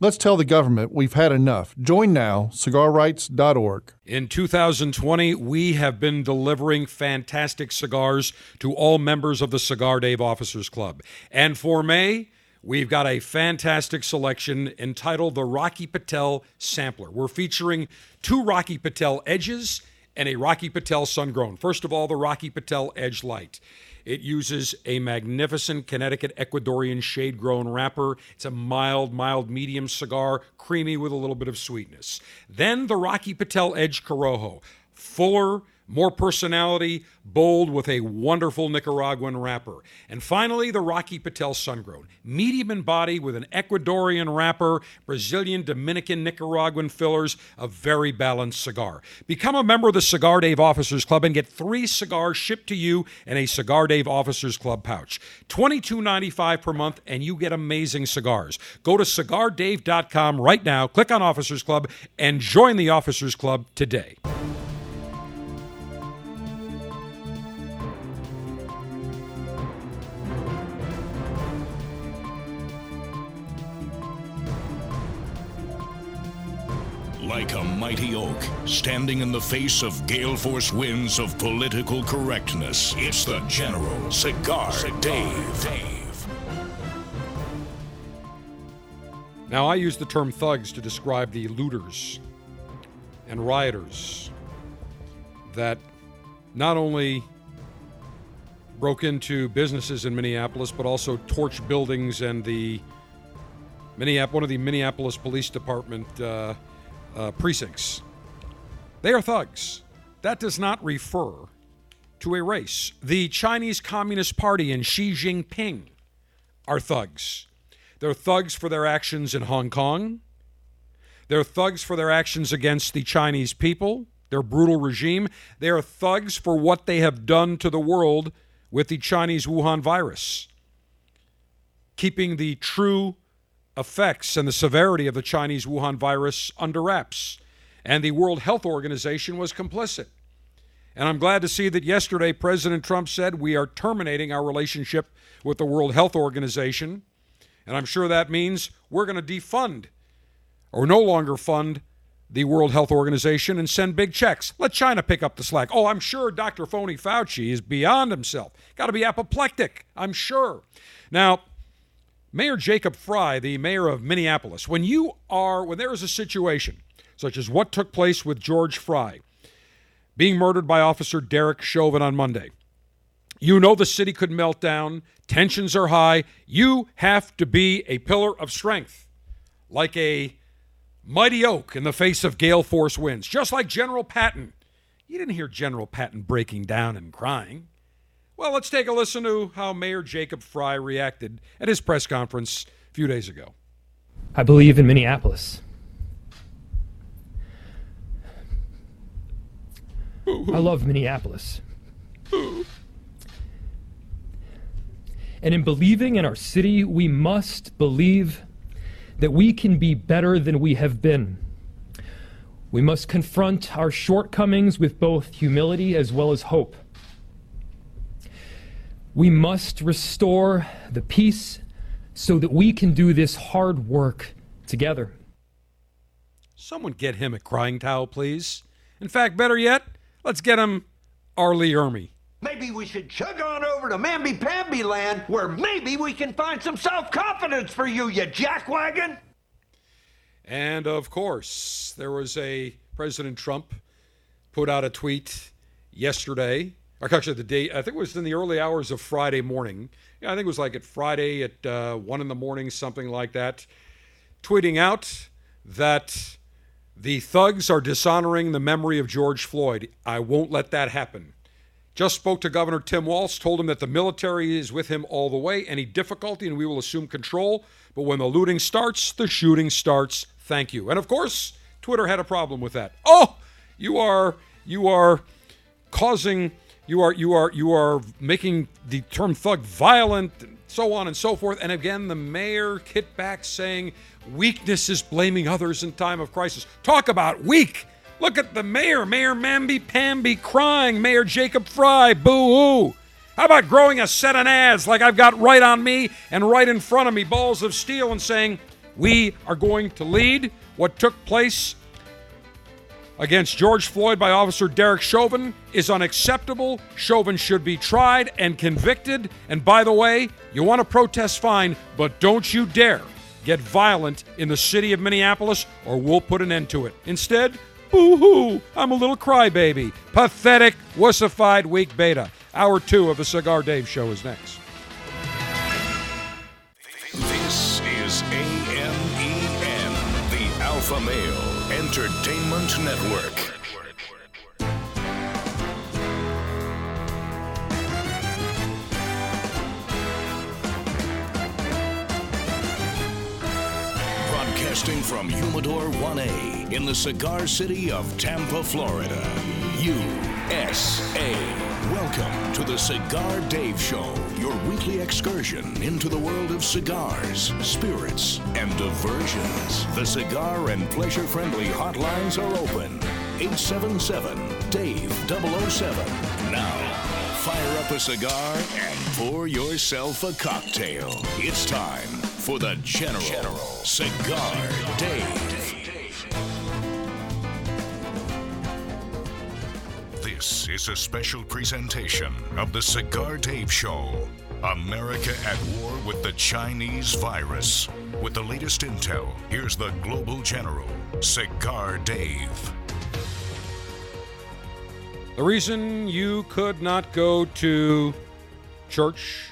Let's tell the government we've had enough. Join now, cigarrights.org. In 2020, we have been delivering fantastic cigars to all members of the Cigar Dave Officers Club. And for May, we've got a fantastic selection entitled the Rocky Patel Sampler. We're featuring two Rocky Patel Edges and a Rocky Patel Sun Grown. First of all, the Rocky Patel Edge Light. It uses a magnificent Connecticut Ecuadorian shade grown wrapper. It's a mild, mild medium cigar, creamy with a little bit of sweetness. Then the Rocky Patel Edge Corojo, fuller, more personality, bold with a wonderful Nicaraguan wrapper. And finally, the Rocky Patel Sungrown, medium in body with an Ecuadorian wrapper, Brazilian, Dominican, Nicaraguan fillers, a very balanced cigar. Become a member of the Cigar Dave Officers Club and get three cigars shipped to you in a Cigar Dave Officers Club pouch. $22.95 per month, and you get amazing cigars. Go to cigardave.com right now, click on Officers Club, and join the Officers Club today. Like a mighty oak, standing in the face of gale force winds of political correctness, it's the General Cigar, Dave. Dave. Now, I use the term thugs to describe the looters and rioters that not only broke into businesses in Minneapolis, but also torched buildings and the Minneapolis, one of the Minneapolis Police Department uh, uh, precincts. They are thugs. That does not refer to a race. The Chinese Communist Party and Xi Jinping are thugs. They're thugs for their actions in Hong Kong. They're thugs for their actions against the Chinese people, their brutal regime. They are thugs for what they have done to the world with the Chinese Wuhan virus, keeping the true effects and the severity of the Chinese Wuhan virus under wraps. And the World Health Organization was complicit. And I'm glad to see that yesterday President Trump said we are terminating our relationship with the World Health Organization. And I'm sure that means we're going to defund or no longer fund the World Health Organization and send big checks. Let China pick up the slack. Oh, I'm sure Dr. Phony Fauci is beyond himself. Got to be apoplectic, I'm sure. Now, Mayor Jacob Fry, the mayor of Minneapolis, when you are, when there is a situation such as what took place with George Fry being murdered by Officer Derek Chauvin on Monday, you know the city could melt down, tensions are high. You have to be a pillar of strength, like a mighty oak in the face of gale force winds, just like General Patton. You didn't hear General Patton breaking down and crying. Well, let's take a listen to how Mayor Jacob Fry reacted at his press conference a few days ago. I believe in Minneapolis. I love Minneapolis. And in believing in our city, we must believe that we can be better than we have been. We must confront our shortcomings with both humility as well as hope. We must restore the peace so that we can do this hard work together. Someone get him a crying towel, please. In fact, better yet, let's get him R. Lee Ermey. Maybe we should chug on over to Mamby Pamby land where maybe we can find some self confidence for you, you jackwagon. And of course, there was a President Trump put out a tweet yesterday, or actually the day, I think it was in the early hours of Friday morning. I think it was like at Friday at uh, 1 in the morning, something like that, tweeting out that the thugs are dishonoring the memory of George Floyd. I won't let that happen. Just spoke to Governor Tim Walz, told him that the military is with him all the way. Any difficulty, and we will assume control. But when the looting starts, the shooting starts. Thank you. And of course, Twitter had a problem with that. Oh, you are you are causing you are you are you are making the term thug violent and so on and so forth. And again, the mayor hit back saying weakness is blaming others in time of crisis. Talk about weak. Look at the mayor, Mayor Mamby Pamby crying, Mayor Jacob Fry, boo hoo. How about growing a set of ads like I've got right on me and right in front of me, balls of steel, and saying, we are going to lead what took place against George Floyd by Officer Derek Chauvin is unacceptable. Chauvin should be tried and convicted. And by the way, you want to protest, fine, but don't you dare get violent in the city of Minneapolis or we'll put an end to it. Instead, boo hoo, I'm a little crybaby. Pathetic, wussified, weak beta. Hour two of the Cigar Dave Show is next. This is the Alpha Male Entertainment Network. Broadcasting from Humidor 1A in the cigar city of Tampa, Florida. USA. Welcome to the Cigar Dave Show, weekly excursion into the world of cigars, spirits, and diversions. The cigar and pleasure friendly hotlines are open. 877 Dave 007. Now, fire up a cigar and pour yourself a cocktail. It's time for the General, Cigar Dave. This is a special presentation of the Cigar Dave Show. America at war with the Chinese virus. With the latest intel, here's the Global General, Cigar Dave. The reason you could not go to church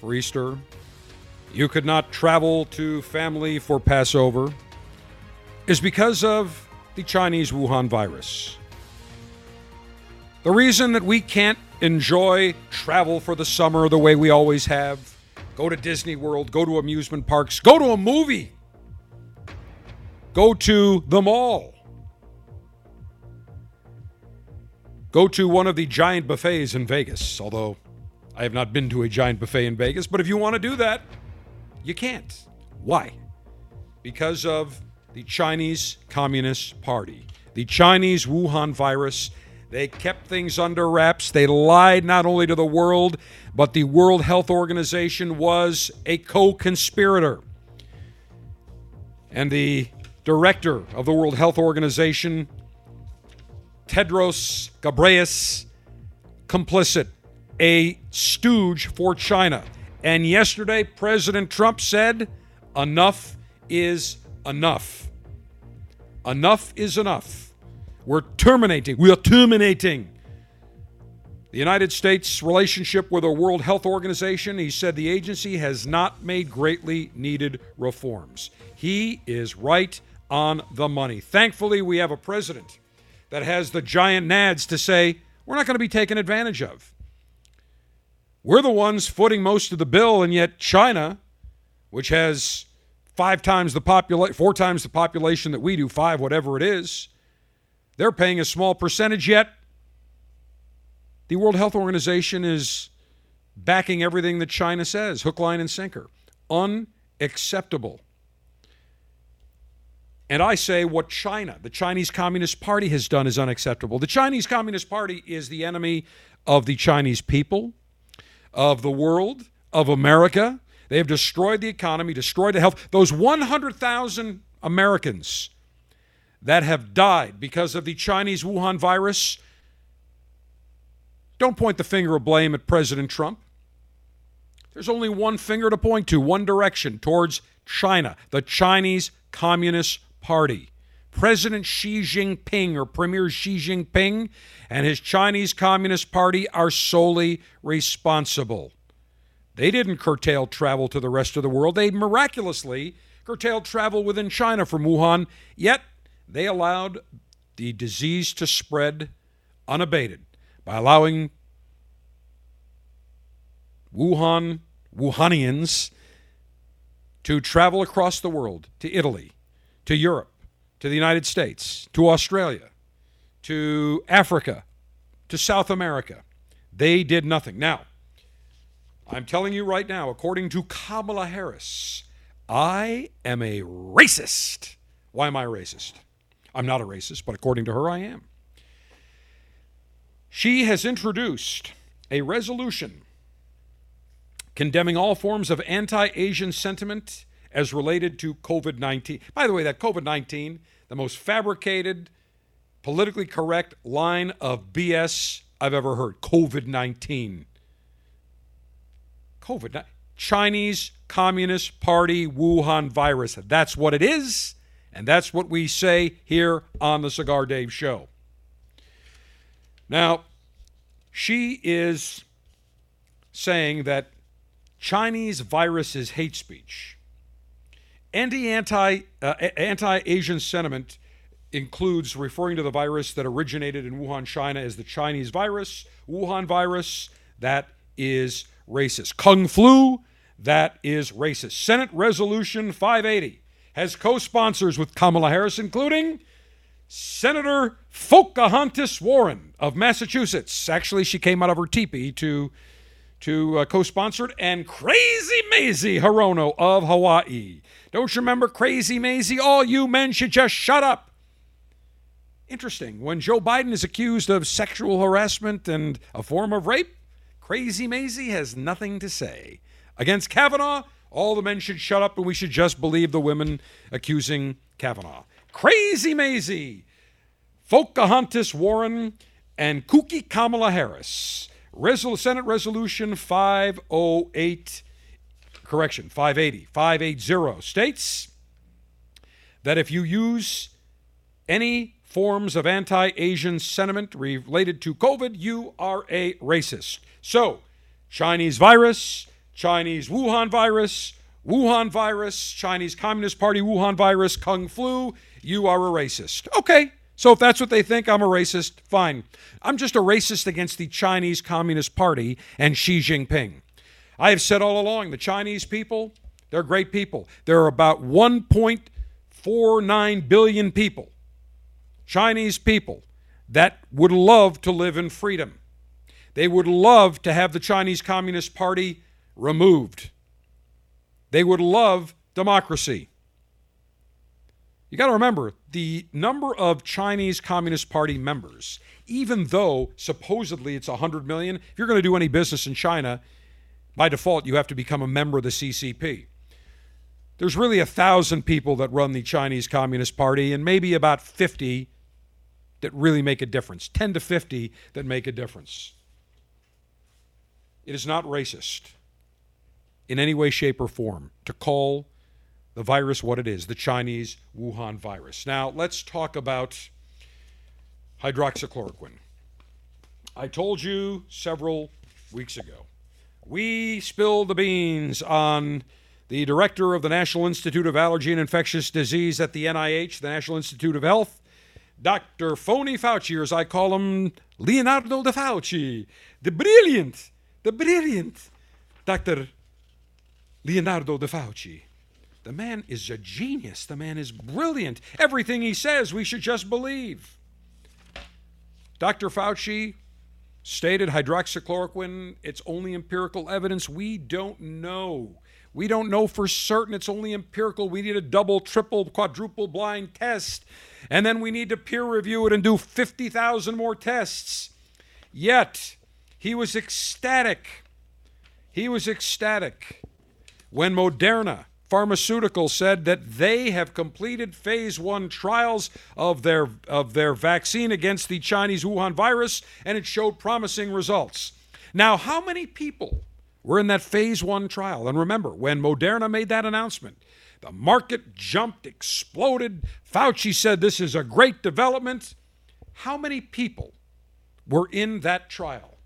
for Easter, you could not travel to family for Passover, is because of the Chinese Wuhan virus. The reason that we can't enjoy travel for the summer the way we always have, go to Disney World, go to amusement parks, go to a movie, go to the mall, go to one of the giant buffets in Vegas, although I have not been to a giant buffet in Vegas, but if you want to do that, you can't. Why? Because of the Chinese Communist Party, the Chinese Wuhan virus They kept things under wraps. They lied not only to the world, but the World Health Organization was a co conspirator. And the director of the World Health Organization, Tedros Ghebreyesus, complicit, a stooge for China. And yesterday, President Trump said, enough is enough. Enough is enough. We're terminating, we are terminating the United States' relationship with the World Health Organization. He said the agency has not made greatly needed reforms. He is right on the money. Thankfully, we have a president that has the giant nads to say, we're not going to be taken advantage of. We're the ones footing most of the bill, and yet China, which has five times the population, four times the population that we do, five, whatever it is, they're paying a small percentage yet. The World Health Organization is backing everything that China says, hook, line, and sinker. Unacceptable. And I say what China, the Chinese Communist Party, has done is unacceptable. The Chinese Communist Party is the enemy of the Chinese people, of the world, of America. They have destroyed the economy, destroyed the health. Those 100,000 Americans that have died because of the Chinese Wuhan virus, don't point the finger of blame at President Trump. There's only one finger to point to, one direction towards China, the Chinese Communist Party. President Xi Jinping or Premier Xi Jinping and his Chinese Communist Party are solely responsible. They didn't curtail travel to the rest of the world. They miraculously curtailed travel within China from Wuhan, yet they allowed the disease to spread unabated by allowing Wuhan Wuhanians to travel across the world to Italy, to Europe, to the United States, to Australia, to Africa, to South America. They did nothing. Now, I'm telling you right now, according to Kamala Harris, I am a racist. Why am I racist? I'm not a racist, but according to her, I am. She has introduced a resolution condemning all forms of anti Asian sentiment as related to COVID 19. By the way, that COVID 19, the most fabricated, politically correct line of BS I've ever heard. COVID 19. COVID, Chinese Communist Party Wuhan virus. That's what it is, and that's what we say here on the Cigar Dave Show. Now, she is saying that Chinese virus is hate speech. Anti anti uh, sentiment includes referring to the virus that originated in Wuhan, China, as the Chinese virus, Wuhan virus. That is racist. Kung flu. That is racist. Senate Resolution 580 has co-sponsors with Kamala Harris, including Senator Pocahontas Warren of Massachusetts. Actually, she came out of her teepee to to uh, co-sponsor it, and Crazy Mazie Hirono of Hawaii. Don't you remember Crazy Mazie? All you men should just shut up. Interesting. When Joe Biden is accused of sexual harassment and a form of rape, Crazy Mazie has nothing to say. Against Kavanaugh, all the men should shut up and we should just believe the women accusing Kavanaugh. Crazy Mazie, Pocahontas Warren, and kooky Kamala Harris. Resol- Senate Resolution 508, correction, 580, 580 states that if you use any forms of anti Asian sentiment related to COVID, you are a racist. So, Chinese virus, Chinese Wuhan virus, Wuhan virus, Chinese Communist Party Wuhan virus, Kung flu, you are a racist. Okay, so if that's what they think, I'm a racist, fine. I'm just a racist against the Chinese Communist Party and Xi Jinping. I have said all along the Chinese people, they're great people. There are about 1.49 billion people, Chinese people, that would love to live in freedom. They would love to have the Chinese Communist Party removed. They would love democracy. You got to remember the number of Chinese Communist Party members, even though supposedly it's 100 million, if you're going to do any business in China, by default, you have to become a member of the CCP. There's really a thousand people that run the Chinese Communist Party, and maybe about 50 that really make a difference 10 to 50 that make a difference. It is not racist in any way, shape, or form to call the virus what it is the Chinese Wuhan virus. Now, let's talk about hydroxychloroquine. I told you several weeks ago, we spilled the beans on the director of the National Institute of Allergy and Infectious Disease at the NIH, the National Institute of Health, Dr. Phony Fauci, or as I call him, Leonardo da Fauci, the brilliant, the brilliant Dr. Leonardo da Fauci. The man is a genius. The man is brilliant. Everything he says, we should just believe. Dr. Fauci stated hydroxychloroquine, it's only empirical evidence. We don't know. We don't know for certain. It's only empirical. We need a double, triple, quadruple blind test. And then we need to peer review it and do 50,000 more tests. Yet, he was ecstatic. He was ecstatic when Moderna Pharmaceutical said that they have completed phase one trials of their, of their vaccine against the Chinese Wuhan virus and it showed promising results. Now, how many people were in that phase one trial? And remember, when Moderna made that announcement, the market jumped, exploded. Fauci said this is a great development. How many people were in that trial?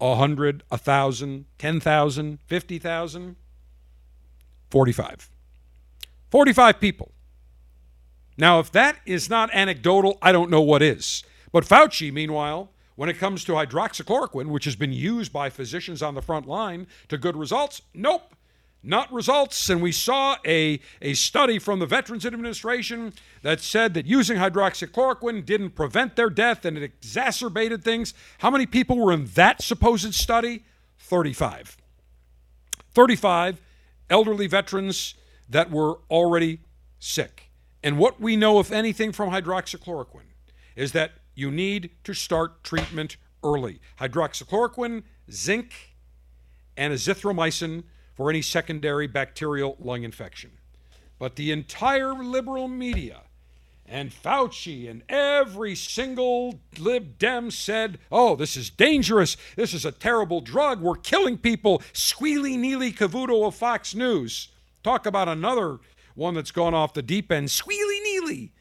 A hundred, a thousand, ten thousand, fifty thousand? 45. 45 people. Now, if that is not anecdotal, I don't know what is. But Fauci, meanwhile, when it comes to hydroxychloroquine, which has been used by physicians on the front line to good results, nope, not results. And we saw a, a study from the Veterans Administration that said that using hydroxychloroquine didn't prevent their death and it exacerbated things. How many people were in that supposed study? 35. 35 elderly veterans that were already sick. And what we know, if anything, from hydroxychloroquine is that you need to start treatment early. Hydroxychloroquine, zinc, and azithromycin for any secondary bacterial lung infection. But the entire liberal media and Fauci and every single lib dem said, oh, this is dangerous. This is a terrible drug. We're killing people. Squealy Neely Cavuto of Fox News. Talk about another one that's gone off the deep end. Squealy Neely.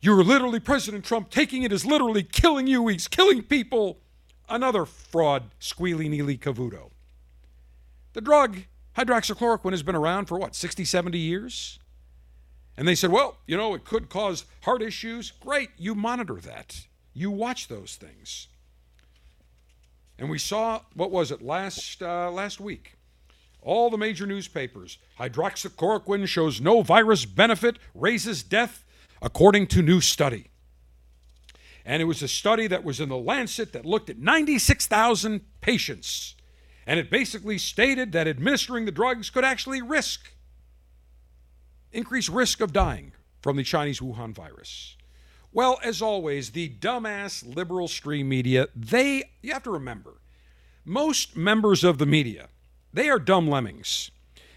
You're literally, President Trump taking it as literally killing you. He's killing people. Another fraud, Squealy Neely Cavuto. The drug, hydroxychloroquine, has been around for what, 60, 70 years? And they said, well, you know, it could cause heart issues. Great, you monitor that. You watch those things. And we saw, what was it, last, uh, last week? All the major newspapers. Hydroxychloroquine shows no virus benefit, raises death, according to new study. And it was a study that was in the Lancet that looked at 96,000 patients. And it basically stated that administering the drugs could actually risk increased risk of dying from the Chinese Wuhan virus? Well, as always, the dumbass liberal stream media, they, you have to remember, most members of the media, they are dumb lemmings.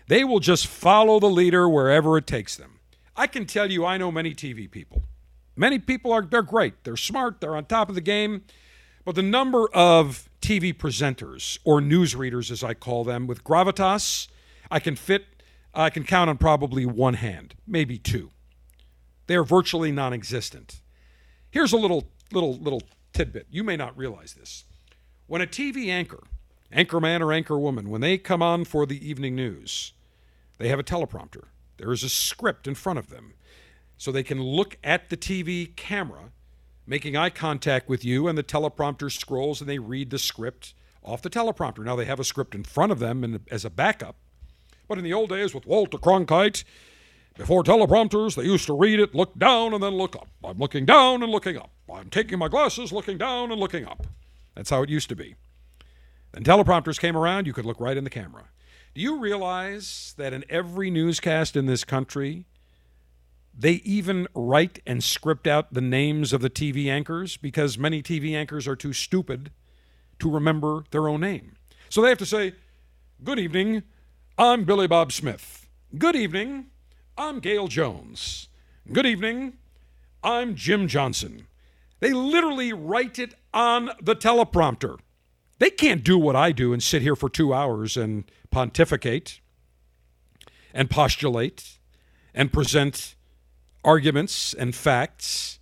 They will just follow the leader wherever it takes them. I can tell you, I know many TV people. Many people are, they're great. They're smart. They're on top of the game. But the number of TV presenters or newsreaders, as I call them, with gravitas, I can fit I can count on probably one hand, maybe two. They are virtually non-existent. Here's a little little little tidbit. You may not realize this. When a TV anchor, anchorman or anchorwoman, when they come on for the evening news, they have a teleprompter. There is a script in front of them. So they can look at the TV camera, making eye contact with you, and the teleprompter scrolls and they read the script off the teleprompter. Now they have a script in front of them and as a backup but in the old days with Walter Cronkite, before teleprompters, they used to read it, look down, and then look up. I'm looking down and looking up. I'm taking my glasses, looking down and looking up. That's how it used to be. Then teleprompters came around, you could look right in the camera. Do you realize that in every newscast in this country, They even write and script out the names of the TV anchors because many TV anchors are too stupid to remember their own name. So they have to say, Good evening, I'm Billy Bob Smith. Good evening, I'm Gail Jones. Good evening, I'm Jim Johnson. They literally write it on the teleprompter. They can't do what I do and sit here for two hours and pontificate and postulate and present arguments and facts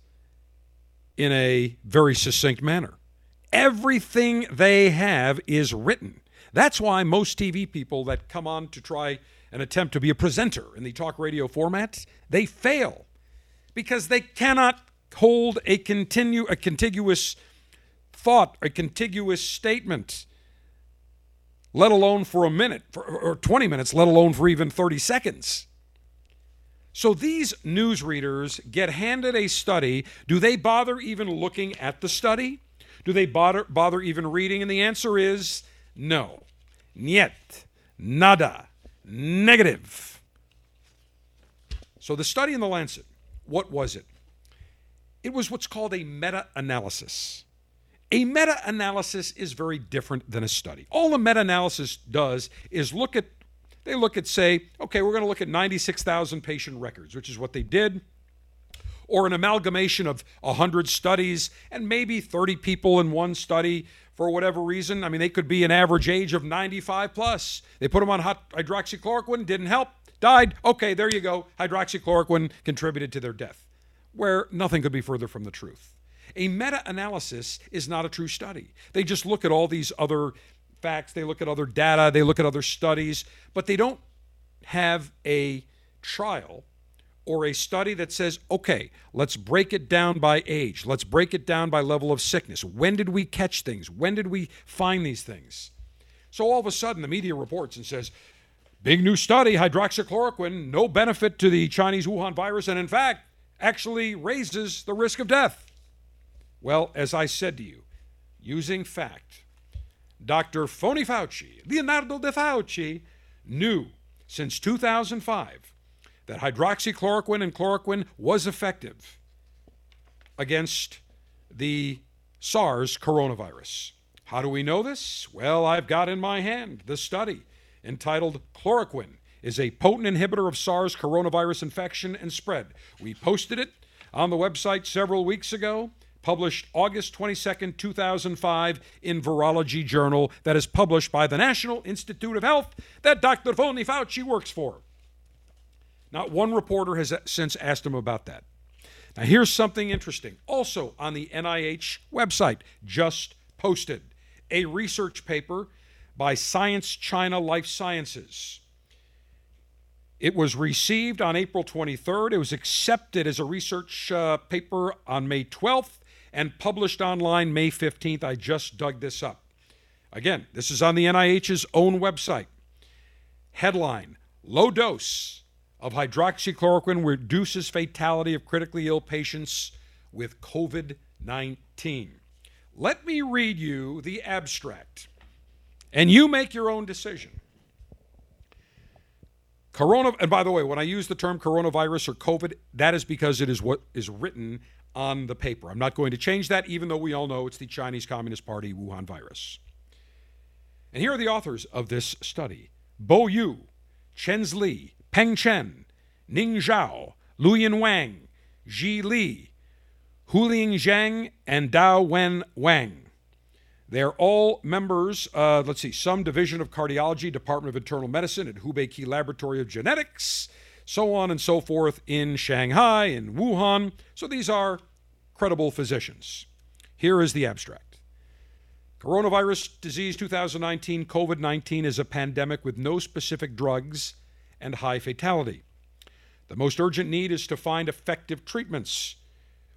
in a very succinct manner. Everything they have is written. That's why most TV people that come on to try and attempt to be a presenter in the talk radio format, they fail because they cannot hold a continue a contiguous thought, a contiguous statement, let alone for a minute for, or 20 minutes, let alone for even 30 seconds. So these newsreaders get handed a study. Do they bother even looking at the study? Do they bother, bother even reading? And the answer is no. Niet. Nada. Negative. So the study in the Lancet, what was it? It was what's called a meta analysis. A meta analysis is very different than a study. All a meta analysis does is look at, they look at, say, okay, we're going to look at 96,000 patient records, which is what they did, or an amalgamation of 100 studies and maybe 30 people in one study for whatever reason. I mean, they could be an average age of 95 plus. They put them on hot hydroxychloroquine, didn't help, died. Okay, there you go. Hydroxychloroquine contributed to their death, where nothing could be further from the truth. A meta analysis is not a true study. They just look at all these other facts, they look at other data, they look at other studies, but they don't have a trial or a study that says, okay, let's break it down by age, let's break it down by level of sickness. When did we catch things? When did we find these things? So all of a sudden, the media reports and says, big new study, hydroxychloroquine, no benefit to the Chinese Wuhan virus, and in fact, actually raises the risk of death. Well, as I said to you, using fact, Dr. Phony Fauci, Leonardo de Fauci, knew since 2005 that hydroxychloroquine and chloroquine was effective against the SARS coronavirus. How do we know this? Well, I've got in my hand the study entitled Chloroquine is a potent inhibitor of SARS coronavirus infection and spread. We posted it on the website several weeks ago published August 22, 2005 in Virology Journal that is published by the National Institute of Health that Dr. Phony Fauci works for. Not one reporter has since asked him about that. Now, here's something interesting. Also on the NIH website, just posted a research paper by Science China Life Sciences. It was received on April 23rd. It was accepted as a research uh, paper on May 12th and published online May 15th. I just dug this up. Again, this is on the NIH's own website. Headline Low dose of hydroxychloroquine reduces fatality of critically ill patients with COVID 19. Let me read you the abstract, and you make your own decision. Corona, and by the way, when I use the term coronavirus or COVID, that is because it is what is written on the paper. I'm not going to change that, even though we all know it's the Chinese Communist Party Wuhan virus. And here are the authors of this study Bo Yu, Chen Li, Peng Chen, Ning Zhao, Luoyin Wang, Ji Li, Huling Zhang, and Dao Wen Wang. They're all members, uh, let's see, some division of cardiology, Department of Internal Medicine at Hubei Key Laboratory of Genetics, so on and so forth in Shanghai, in Wuhan. So these are credible physicians. Here is the abstract Coronavirus disease 2019 COVID 19 is a pandemic with no specific drugs and high fatality. The most urgent need is to find effective treatments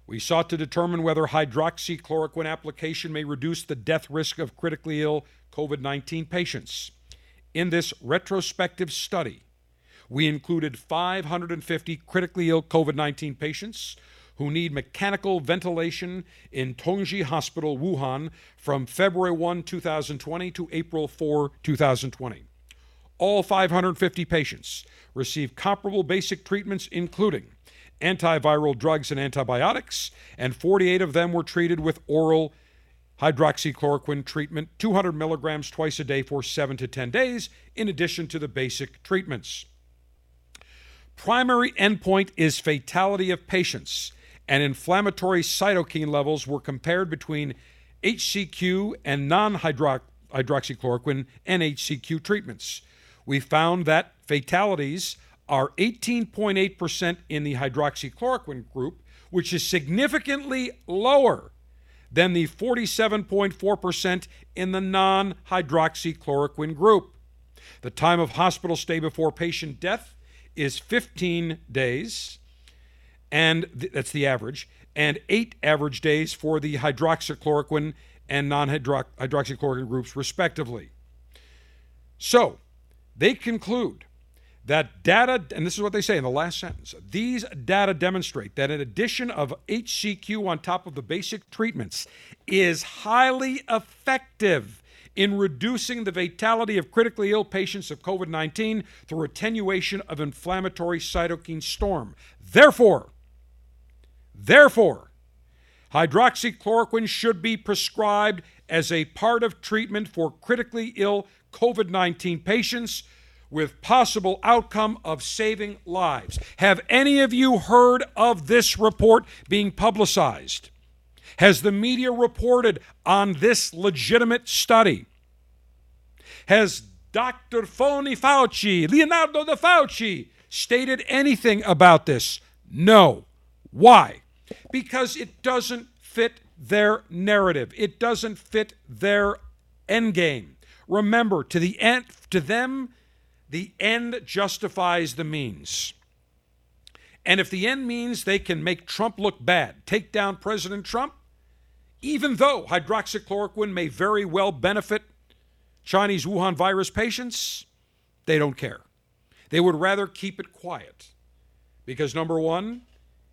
we sought to determine whether hydroxychloroquine application may reduce the death risk of critically ill COVID 19 patients. In this retrospective study, we included 550 critically ill COVID 19 patients who need mechanical ventilation in Tongji Hospital, Wuhan, from February 1, 2020 to April 4, 2020. All 550 patients received comparable basic treatments, including antiviral drugs and antibiotics, and 48 of them were treated with oral hydroxychloroquine treatment, 200 milligrams twice a day for 7 to 10 days, in addition to the basic treatments. Primary endpoint is fatality of patients, and inflammatory cytokine levels were compared between HCQ and non hydroxychloroquine NHCQ treatments. We found that fatalities are 18.8% in the hydroxychloroquine group, which is significantly lower than the 47.4% in the non hydroxychloroquine group. The time of hospital stay before patient death is 15 days, and th- that's the average, and eight average days for the hydroxychloroquine and non hydroxychloroquine groups, respectively. So, they conclude that data, and this is what they say in the last sentence these data demonstrate that an addition of HCQ on top of the basic treatments is highly effective in reducing the fatality of critically ill patients of COVID 19 through attenuation of inflammatory cytokine storm. Therefore, therefore, hydroxychloroquine should be prescribed as a part of treatment for critically ill COVID 19 patients with possible outcome of saving lives. Have any of you heard of this report being publicized? Has the media reported on this legitimate study? Has Dr. Phony Fauci, Leonardo da Fauci, stated anything about this? No. Why? Because it doesn't fit their narrative. It doesn't fit their end game. Remember, to the end, to them, the end justifies the means. And if the end means they can make Trump look bad, take down President Trump, even though hydroxychloroquine may very well benefit Chinese Wuhan virus patients, they don't care. They would rather keep it quiet. Because number one,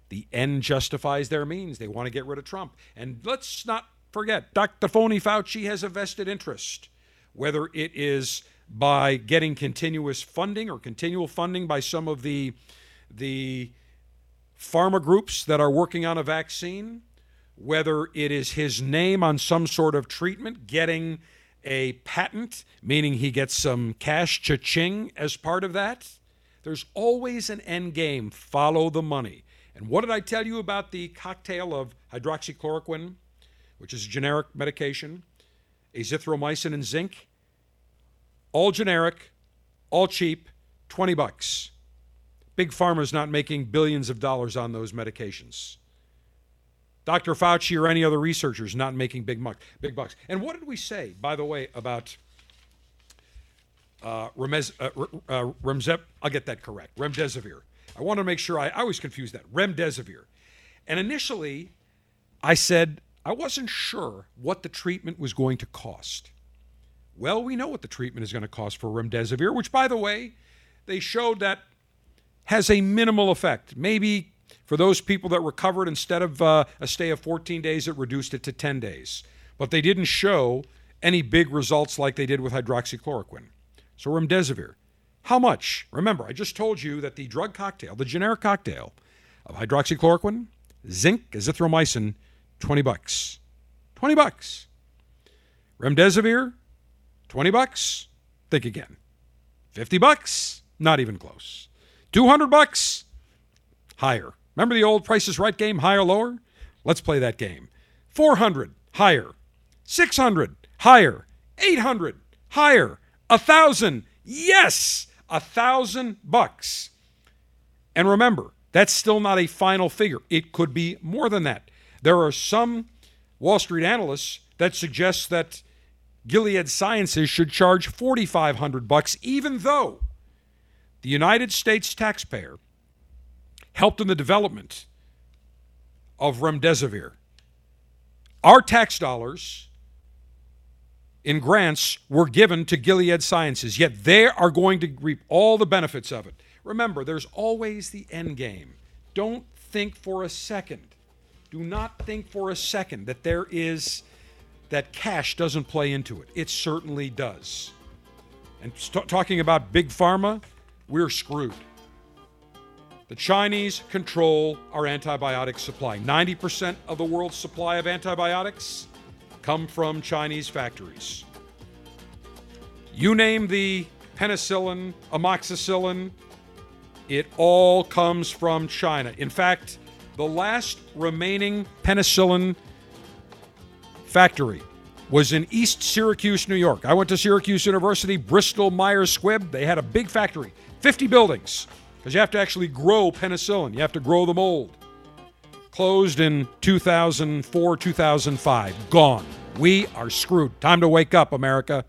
the end justifies their means. They want to get rid of Trump. And let's not forget, Dr. Phony Fauci has a vested interest, whether it is by getting continuous funding or continual funding by some of the the pharma groups that are working on a vaccine, whether it is his name on some sort of treatment, getting a patent, meaning he gets some cash cha-ching as part of that. There's always an end game. Follow the money. And what did I tell you about the cocktail of hydroxychloroquine, which is a generic medication, azithromycin and zinc? all generic, all cheap, 20 bucks. Big Pharma's not making billions of dollars on those medications. Dr. Fauci or any other researchers not making big, muck, big bucks. And what did we say, by the way, about uh, Remez, uh, uh, Remzep? I'll get that correct. Remdesivir. I want to make sure I, I always confuse that. Remdesivir. And initially, I said I wasn't sure what the treatment was going to cost. Well, we know what the treatment is going to cost for remdesivir, which, by the way, they showed that has a minimal effect. Maybe for those people that recovered, instead of uh, a stay of 14 days, it reduced it to 10 days. But they didn't show any big results like they did with hydroxychloroquine. So, remdesivir. How much? Remember, I just told you that the drug cocktail, the generic cocktail of hydroxychloroquine, zinc, azithromycin, 20 bucks. 20 bucks. Remdesivir, 20 bucks? Think again. 50 bucks? Not even close. 200 bucks? Higher. Remember the old Price is Right game, higher, lower? Let's play that game. 400, higher. 600, higher. 800, higher. A thousand, yes, a thousand bucks. And remember, that's still not a final figure. It could be more than that. There are some Wall Street analysts that suggest that Gilead Sciences should charge 4500 bucks even though the United States taxpayer helped in the development of remdesivir. Our tax dollars in grants were given to Gilead Sciences, yet they are going to reap all the benefits of it. Remember, there's always the end game. Don't think for a second, do not think for a second that there is that cash doesn't play into it. It certainly does. And st- talking about big pharma, we're screwed. The Chinese control our antibiotic supply. 90% of the world's supply of antibiotics come from Chinese factories. You name the penicillin, amoxicillin, it all comes from China. In fact, the last remaining penicillin factory was in East Syracuse, New York. I went to Syracuse University, Bristol Myers Squibb. They had a big factory, 50 buildings, because you have to actually grow penicillin, you have to grow the mold. Closed in 2004, 2005. Gone. We are screwed. Time to wake up, America.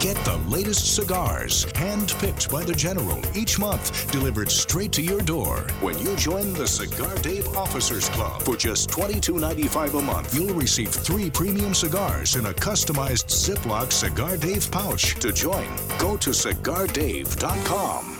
Get the latest cigars, hand-picked by the General each month, delivered straight to your door. When you join the Cigar Dave Officers Club for just $22.95 a month, you'll receive three premium cigars in a customized Ziploc Cigar Dave pouch. To join, go to cigardave.com.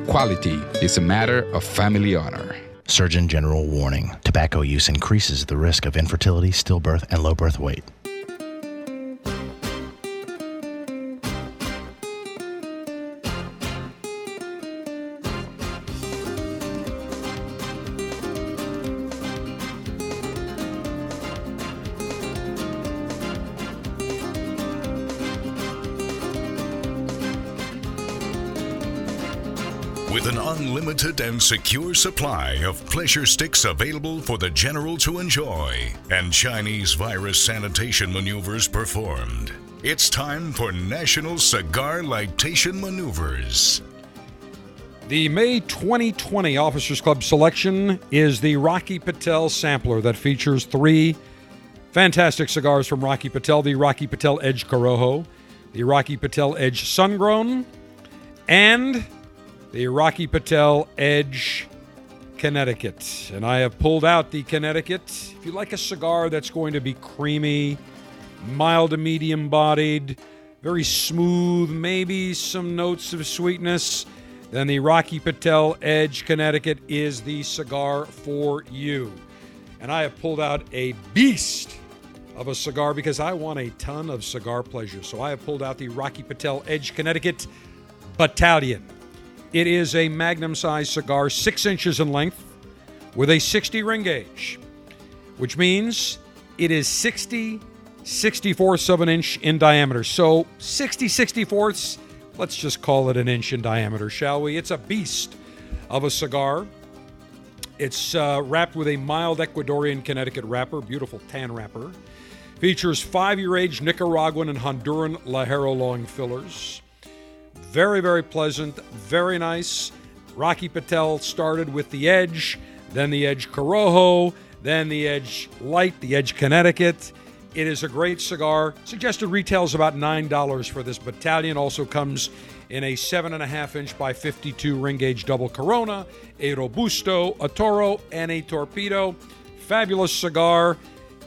quality is a matter of family honor. Surgeon General warning tobacco use increases the risk of infertility, stillbirth, and low birth weight. An unlimited and secure supply of pleasure sticks available for the general to enjoy, and Chinese virus sanitation maneuvers performed, it's time for National Cigar Lightation Maneuvers. The May 2020 Officers Club selection is the Rocky Patel sampler that features three fantastic cigars from Rocky Patel the Rocky Patel Edge Corojo, the Rocky Patel Edge Sungrown, and the Rocky Patel Edge Connecticut. And I have pulled out the Connecticut. If you like a cigar that's going to be creamy, mild to medium bodied, very smooth, maybe some notes of sweetness, then the Rocky Patel Edge Connecticut is the cigar for you. And I have pulled out a beast of a cigar because I want a ton of cigar pleasure. So I have pulled out the Rocky Patel Edge Connecticut Battalion. It is a magnum sized cigar, six inches in length, with a 60 ring gauge, which means it is 60 64ths of an inch in diameter. So 60 64ths, let's just call it an inch in diameter, shall we? It's a beast of a cigar. It's uh, wrapped with a mild Ecuadorian Connecticut wrapper, beautiful tan wrapper. Features five year aged Nicaraguan and Honduran Ligero long fillers. Very, very pleasant, very nice. Rocky Patel started with the Edge, then the Edge Corojo, then the Edge Light, the Edge Connecticut. It is a great cigar. Suggested retails about $9 for this battalion. Also comes in a 7.5 inch by 52 ring gauge double Corona, a Robusto, a Toro, and a Torpedo. Fabulous cigar.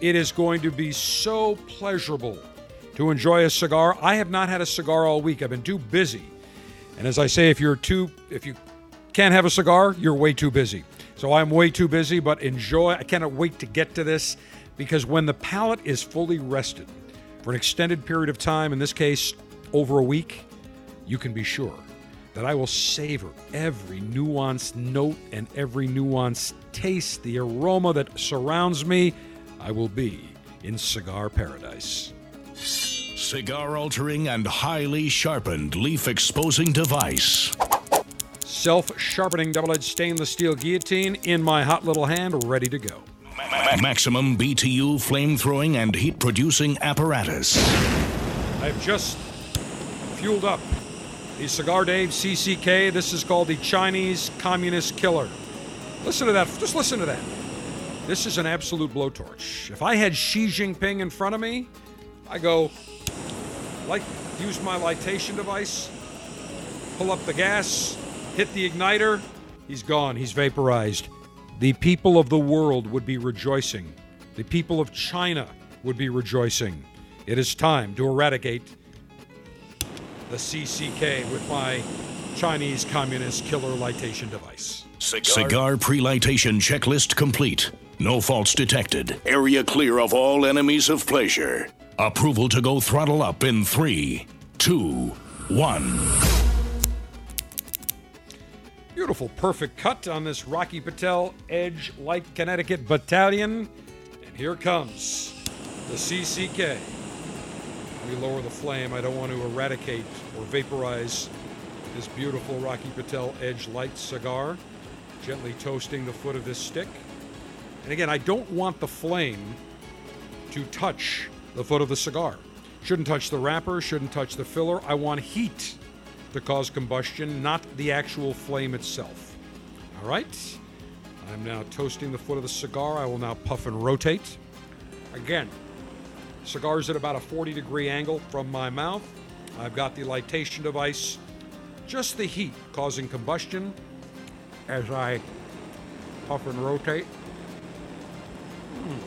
It is going to be so pleasurable to enjoy a cigar. I have not had a cigar all week. I've been too busy. And as I say, if you're too, if you can't have a cigar, you're way too busy. So I'm way too busy, but enjoy. I cannot wait to get to this because when the palate is fully rested for an extended period of time, in this case, over a week, you can be sure that I will savor every nuanced note and every nuanced taste, the aroma that surrounds me. I will be in cigar paradise. Cigar altering and highly sharpened leaf exposing device. Self sharpening double edged stainless steel guillotine in my hot little hand, ready to go. Maximum BTU flame throwing and heat producing apparatus. I've just fueled up the Cigar Dave CCK. This is called the Chinese Communist Killer. Listen to that. Just listen to that. This is an absolute blowtorch. If I had Xi Jinping in front of me, I go, like, use my litation device, pull up the gas, hit the igniter. He's gone. He's vaporized. The people of the world would be rejoicing. The people of China would be rejoicing. It is time to eradicate the CCK with my Chinese Communist Killer litation device. Cigar pre-litation checklist complete. No faults detected. Area clear of all enemies of pleasure. Approval to go throttle up in three, two, one. Beautiful, perfect cut on this Rocky Patel Edge Light Connecticut Battalion. And here comes the CCK. Me lower the flame. I don't want to eradicate or vaporize this beautiful Rocky Patel Edge Light cigar. Gently toasting the foot of this stick. And again, I don't want the flame to touch the foot of the cigar. Shouldn't touch the wrapper, shouldn't touch the filler. I want heat to cause combustion, not the actual flame itself. All right? I'm now toasting the foot of the cigar. I will now puff and rotate. Again, cigar's at about a 40 degree angle from my mouth. I've got the lightation device, just the heat causing combustion as I puff and rotate. Mm.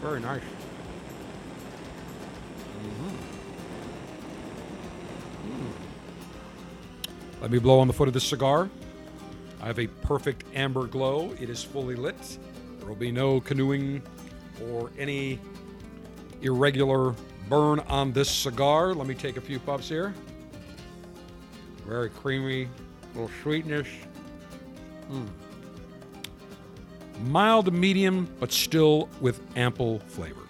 Very nice. Let me blow on the foot of this cigar. I have a perfect amber glow. It is fully lit. There will be no canoeing or any irregular burn on this cigar. Let me take a few puffs here. Very creamy, little sweetness. Mm. Mild to medium, but still with ample flavor.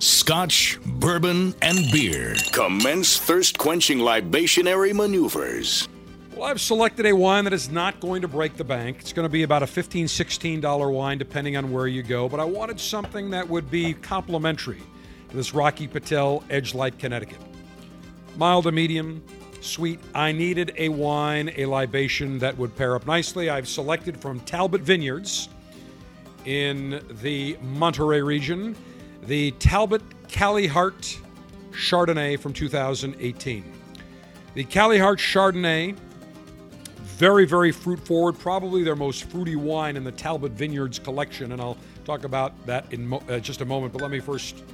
Scotch, bourbon, and beer. Commence thirst quenching libationary maneuvers. Well, I've selected a wine that is not going to break the bank. It's going to be about a $15, $16 wine, depending on where you go. But I wanted something that would be complementary to this Rocky Patel Edge Light Connecticut. Mild to medium, sweet. I needed a wine, a libation that would pair up nicely. I've selected from Talbott Vineyards in the Monterey region the Talbott Hart Chardonnay from 2018. The Hart Chardonnay, very, very fruit forward, probably their most fruity wine in the Talbott Vineyards collection, and I'll talk about that in mo- uh, just a moment. But let me first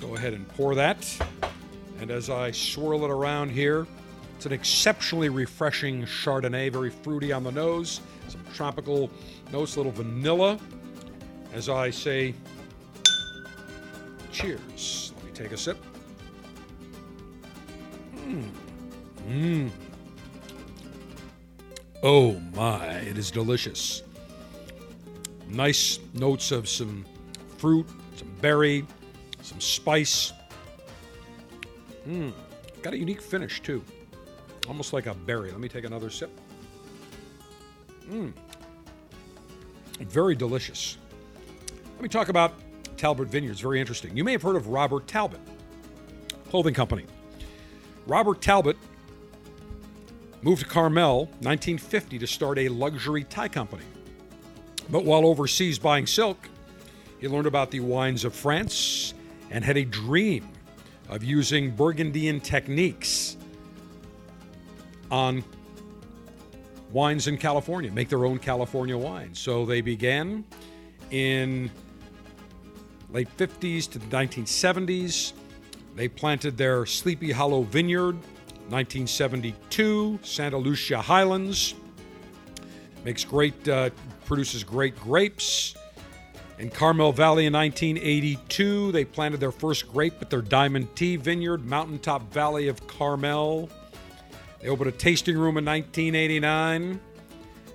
go ahead and pour that. And as I swirl it around here, it's an exceptionally refreshing Chardonnay, very fruity on the nose, some tropical notes, a little vanilla. As I say, cheers. Let me take a sip. Mmm. Mmm. Oh my, it is delicious. Nice notes of some fruit, some berry, some spice. Mmm. Got a unique finish too. Almost like a berry. Let me take another sip. Mmm. Very delicious. Let me talk about Talbott Vineyards. Very interesting. You may have heard of Robert Talbott, clothing company. Robert Talbott moved to Carmel 1950 to start a luxury tie company. But while overseas buying silk, he learned about the wines of France and had a dream of using Burgundian techniques on wines in California, make their own California wine. So they began in late 50s to the 1970s. They planted their Sleepy Hollow Vineyard, 1972, Santa Lucia Highlands. Makes great, uh, produces great grapes. In Carmel Valley in 1982, they planted their first grape at their Diamond T Vineyard, Mountaintop Valley of Carmel. They opened a tasting room in 1989,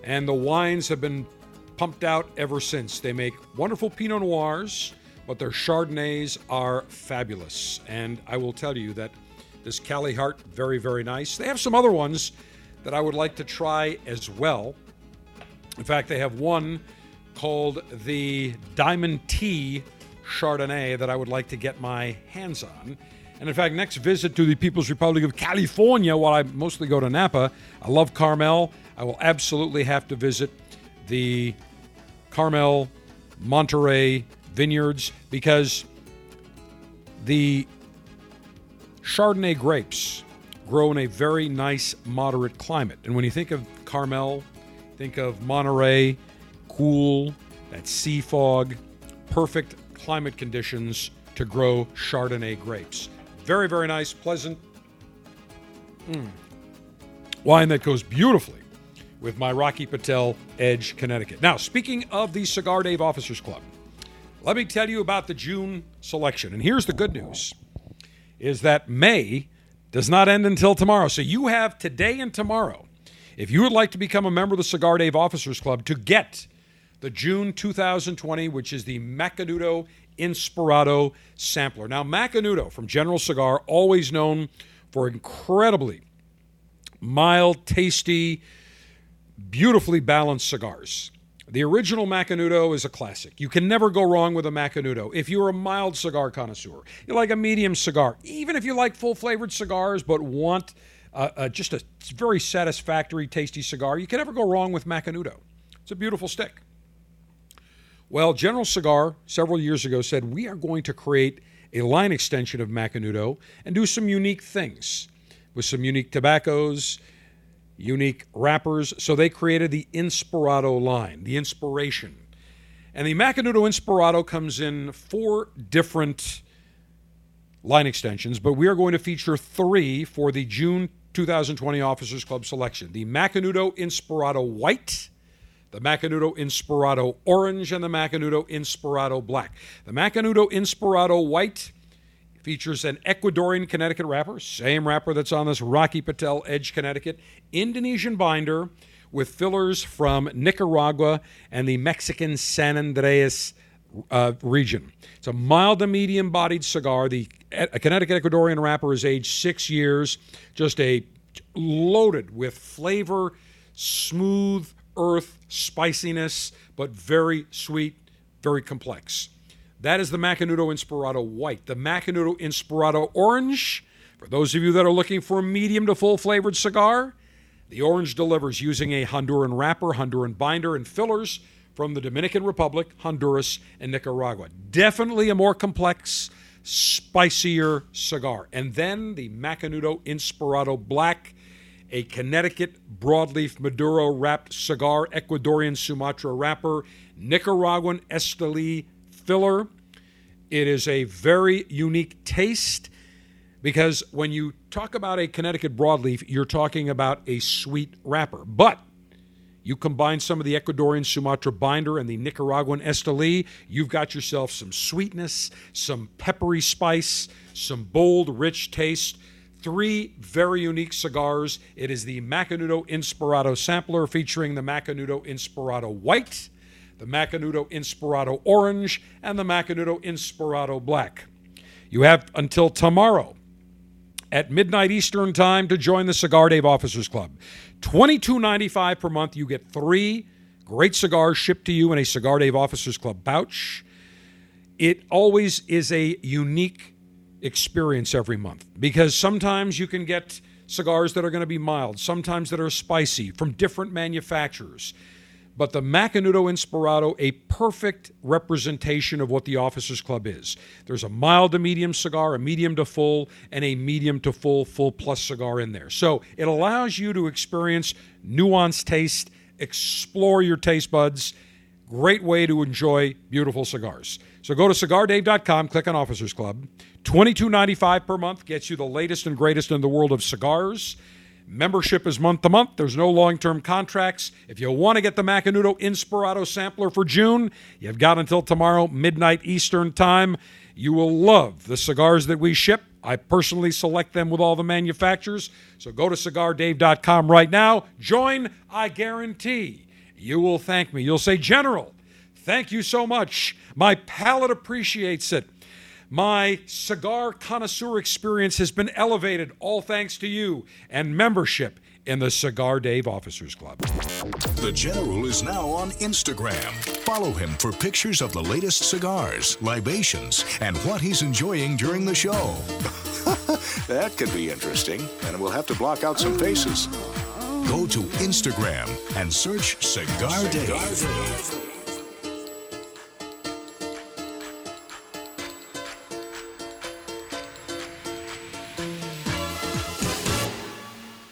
and the wines have been pumped out ever since. They make wonderful Pinot Noirs, but their Chardonnays are fabulous. And I will tell you that this Kali Hart, very, very nice. They have some other ones that I would like to try as well. In fact, they have one called the Diamond T Chardonnay that I would like to get my hands on. And in fact, next visit to the People's Republic of California, while I mostly go to Napa, I love Carmel. I will absolutely have to visit the Carmel, Monterey vineyards because the Chardonnay grapes grow in a very nice, moderate climate. And when you think of Carmel, think of Monterey, cool, that sea fog, perfect climate conditions to grow Chardonnay grapes. Very, very nice, pleasant mm. wine that goes beautifully with my Rocky Patel Edge, Connecticut. Now, speaking of the Cigar Dave Officers Club, let me tell you about the June selection. And here's the good news is that May does not end until tomorrow. So you have today and tomorrow. If you would like to become a member of the Cigar Dave Officers Club to get the June 2020, which is the Macanudo Inspirado sampler. Now, Macanudo from General Cigar, always known for incredibly mild, tasty, beautifully balanced cigars. The original Macanudo is a classic. You can never go wrong with a Macanudo. If you're a mild cigar connoisseur, you like a medium cigar, even if you like full flavored cigars but want uh, uh, just a very satisfactory, tasty cigar, you can never go wrong with Macanudo. It's a beautiful stick. Well, General Cigar several years ago said we are going to create a line extension of Macanudo and do some unique things with some unique tobaccos, unique wrappers. So they created the Inspirado line, the inspiration. And the Macanudo Inspirado comes in four different line extensions, but we are going to feature three for the June 2020 Officers Club selection the Macanudo Inspirado White, the Macanudo Inspirado Orange, and the Macanudo Inspirado Black. The Macanudo Inspirado White features an Ecuadorian Connecticut wrapper, same wrapper that's on this Rocky Patel Edge Connecticut, Indonesian binder with fillers from Nicaragua and the Mexican San Andrés uh, region. It's a mild to medium bodied cigar. The Connecticut Ecuadorian wrapper is aged six years, just a loaded with flavor, smooth earth, spiciness, but very sweet, very complex. That is the Macanudo Inspirado White. The Macanudo Inspirado Orange, for those of you that are looking for a medium to full flavored cigar, the orange delivers using a Honduran wrapper, Honduran binder, and fillers from the Dominican Republic, Honduras, and Nicaragua. Definitely a more complex, spicier cigar. And then the Macanudo Inspirado Black, a Connecticut broadleaf Maduro wrapped cigar, Ecuadorian Sumatra wrapper, Nicaraguan Esteli filler. It is a very unique taste because when you talk about a Connecticut broadleaf, you're talking about a sweet wrapper. But you combine some of the Ecuadorian Sumatra binder and the Nicaraguan Esteli, you've got yourself some sweetness, some peppery spice, some bold, rich taste. Three very unique cigars. It is the Macanudo Inspirado sampler featuring the Macanudo Inspirado White the Macanudo Inspirado Orange, and the Macanudo Inspirado Black. You have until tomorrow at midnight Eastern Time to join the Cigar Dave Officers Club. $22.95 per month. You get three great cigars shipped to you in a Cigar Dave Officers Club pouch. It always is a unique experience every month because sometimes you can get cigars that are going to be mild, sometimes that are spicy from different manufacturers. But the Macanudo Inspirado, a perfect representation of what the Officers Club is. There's a mild to medium cigar, a medium to full, and a medium to full, full plus cigar in there. So it allows you to experience nuanced taste, explore your taste buds. Great way to enjoy beautiful cigars. So go to cigardave.com, click on Officers Club. $22.95 per month gets you the latest and greatest in the world of cigars. Membership is month to month. There's no long term contracts. If you want to get the Macanudo Inspirado sampler for June, you've got until tomorrow, midnight Eastern Time. You will love the cigars that we ship. I personally select them with all the manufacturers. So go to cigardave.com right now. Join, I guarantee you will thank me. You'll say, General, Thank you so much. My palate appreciates it. My cigar connoisseur experience has been elevated, all thanks to you and membership in the Cigar Dave Officers Club. The General is now on Instagram. Follow him for pictures of the latest cigars, libations, and what he's enjoying during the show. *laughs* that could be interesting, and we'll have to block out some faces. Go to Instagram and search Cigar Dave.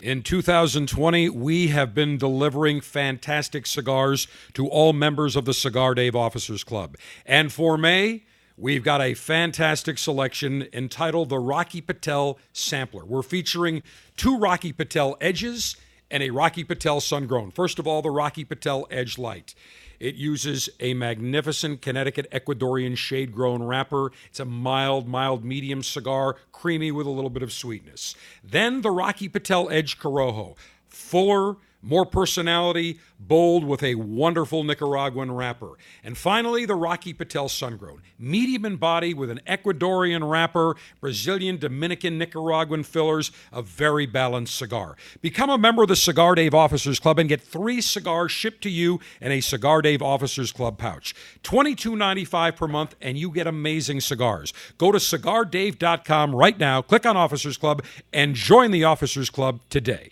In 2020, we have been delivering fantastic cigars to all members of the Cigar Dave Officers Club. And for May, we've got a fantastic selection entitled the Rocky Patel Sampler. We're featuring two Rocky Patel Edges and a Rocky Patel Sungrown. First of all, the Rocky Patel Edge Light. It uses a magnificent Connecticut Ecuadorian shade grown wrapper. It's a mild, mild medium cigar, creamy with a little bit of sweetness. Then the Rocky Patel Edge Corojo, fuller, more personality, bold with a wonderful Nicaraguan wrapper. And finally, the Rocky Patel Sungrown, medium in body with an Ecuadorian wrapper, Brazilian, Dominican, Nicaraguan fillers, a very balanced cigar. Become a member of the Cigar Dave Officers Club and get three cigars shipped to you in a Cigar Dave Officers Club pouch. $22.95 per month, and you get amazing cigars. Go to cigardave.com right now, click on Officers Club, and join the Officers Club today.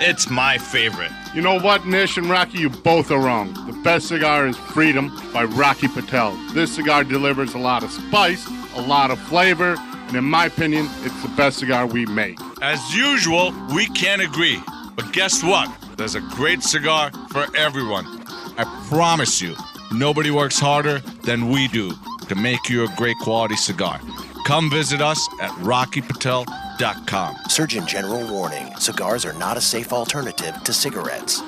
it's my favorite. You know what, Nish and Rocky, you both are wrong. The best cigar is Freedom by Rocky Patel. This cigar delivers a lot of spice, a lot of flavor, and in my opinion, it's the best cigar we make. As usual, we can't agree. But guess what? There's a great cigar for everyone. I promise you, nobody works harder than we do to make you a great quality cigar. Come visit us at rockypatel.com. Surgeon General warning cigars are not a safe alternative to cigarettes.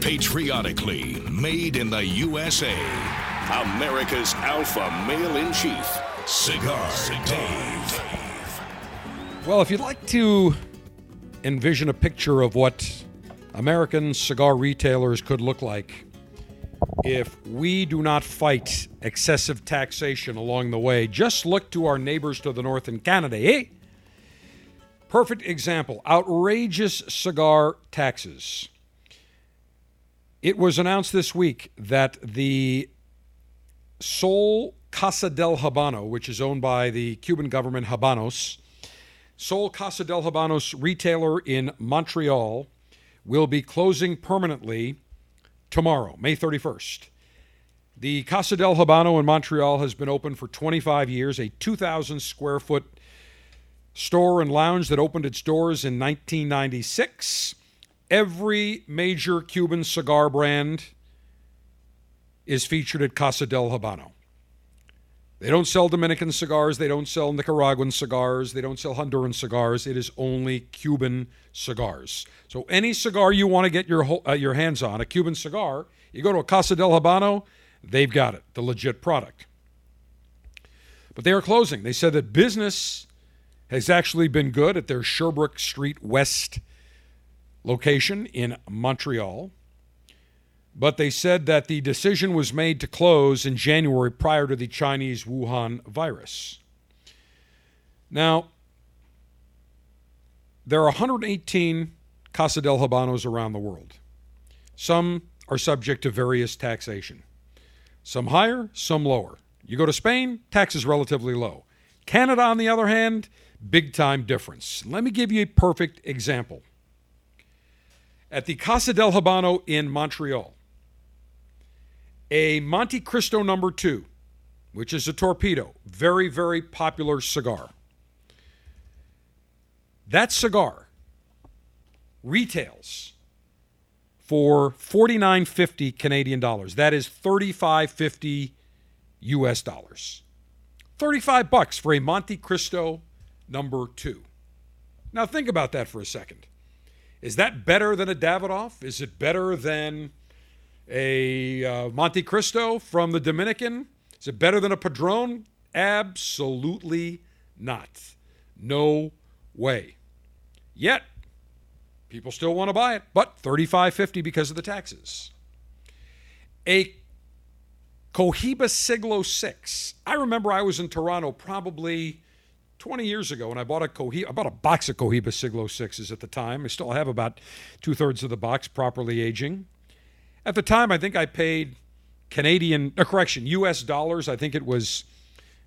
Patriotically made in the USA. America's alpha male in chief, Cigar Dave. Well, if you'd like to envision a picture of what American cigar retailers could look like if we do not fight excessive taxation along the way, just look to our neighbors to the north in Canada, eh? Perfect example outrageous cigar taxes. It was announced this week that the Sol Casa del Habano, which is owned by the Cuban government Habanos, Sol Casa del Habanos retailer in Montreal will be closing permanently tomorrow, May 31st. The Casa del Habano in Montreal has been open for 25 years, a 2,000 square foot store and lounge that opened its doors in 1996. Every major Cuban cigar brand is featured at Casa del Habano. They don't sell Dominican cigars. They don't sell Nicaraguan cigars. They don't sell Honduran cigars. It is only Cuban cigars. So any cigar you want to get your uh, your hands on, a Cuban cigar, you go to a Casa del Habano, they've got it, the legit product. But they are closing. They said that business has actually been good at their Sherbrooke Street West location in Montreal. But they said that the decision was made to close in January prior to the Chinese Wuhan virus. Now, there are 118 Casa del Habanos around the world. Some are subject to various taxation. Some higher, some lower. You go to Spain, tax is relatively low. Canada, on the other hand, big time difference. Let me give you a perfect example. At the Casa del Habano in Montreal, a Montecristo number two, which is a torpedo, very, very popular cigar. That cigar retails for 49.50 Canadian dollars. That is 35.50 US dollars. 35 bucks for a Montecristo number 2. Now think about that for a second. Is that better than a Davidoff? Is it better than a uh, Montecristo from the Dominican? Is it better than a Padron? Absolutely not. No way. Yet, people still want to buy it, but 35.50 because of the taxes. A Cohiba Siglo 6. I remember I was in Toronto probably 20 years ago and I bought a Cohiba, I bought a box of Cohiba Siglo 6s at the time. I still have about two thirds of the box properly aging. At the time, I think I paid Canadian, uh, correction, US dollars. I think it was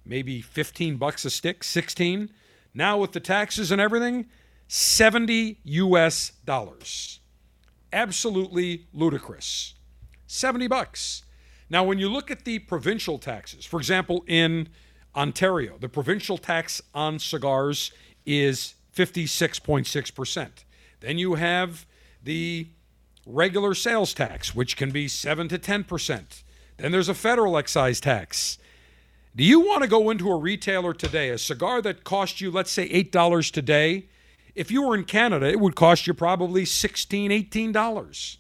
maybe 15 bucks a stick, 16. Now with the taxes and everything, 70 US dollars. Absolutely ludicrous. 70 bucks. Now, when you look at the provincial taxes, for example, in Ontario, the provincial tax on cigars is 56.6%. Then you have the regular sales tax, which can be 7 to 10%. Then there's a federal excise tax. Do you want to go into a retailer today, a cigar that cost you, let's say, $8 today? If you were in Canada, it would cost you probably $16, $18.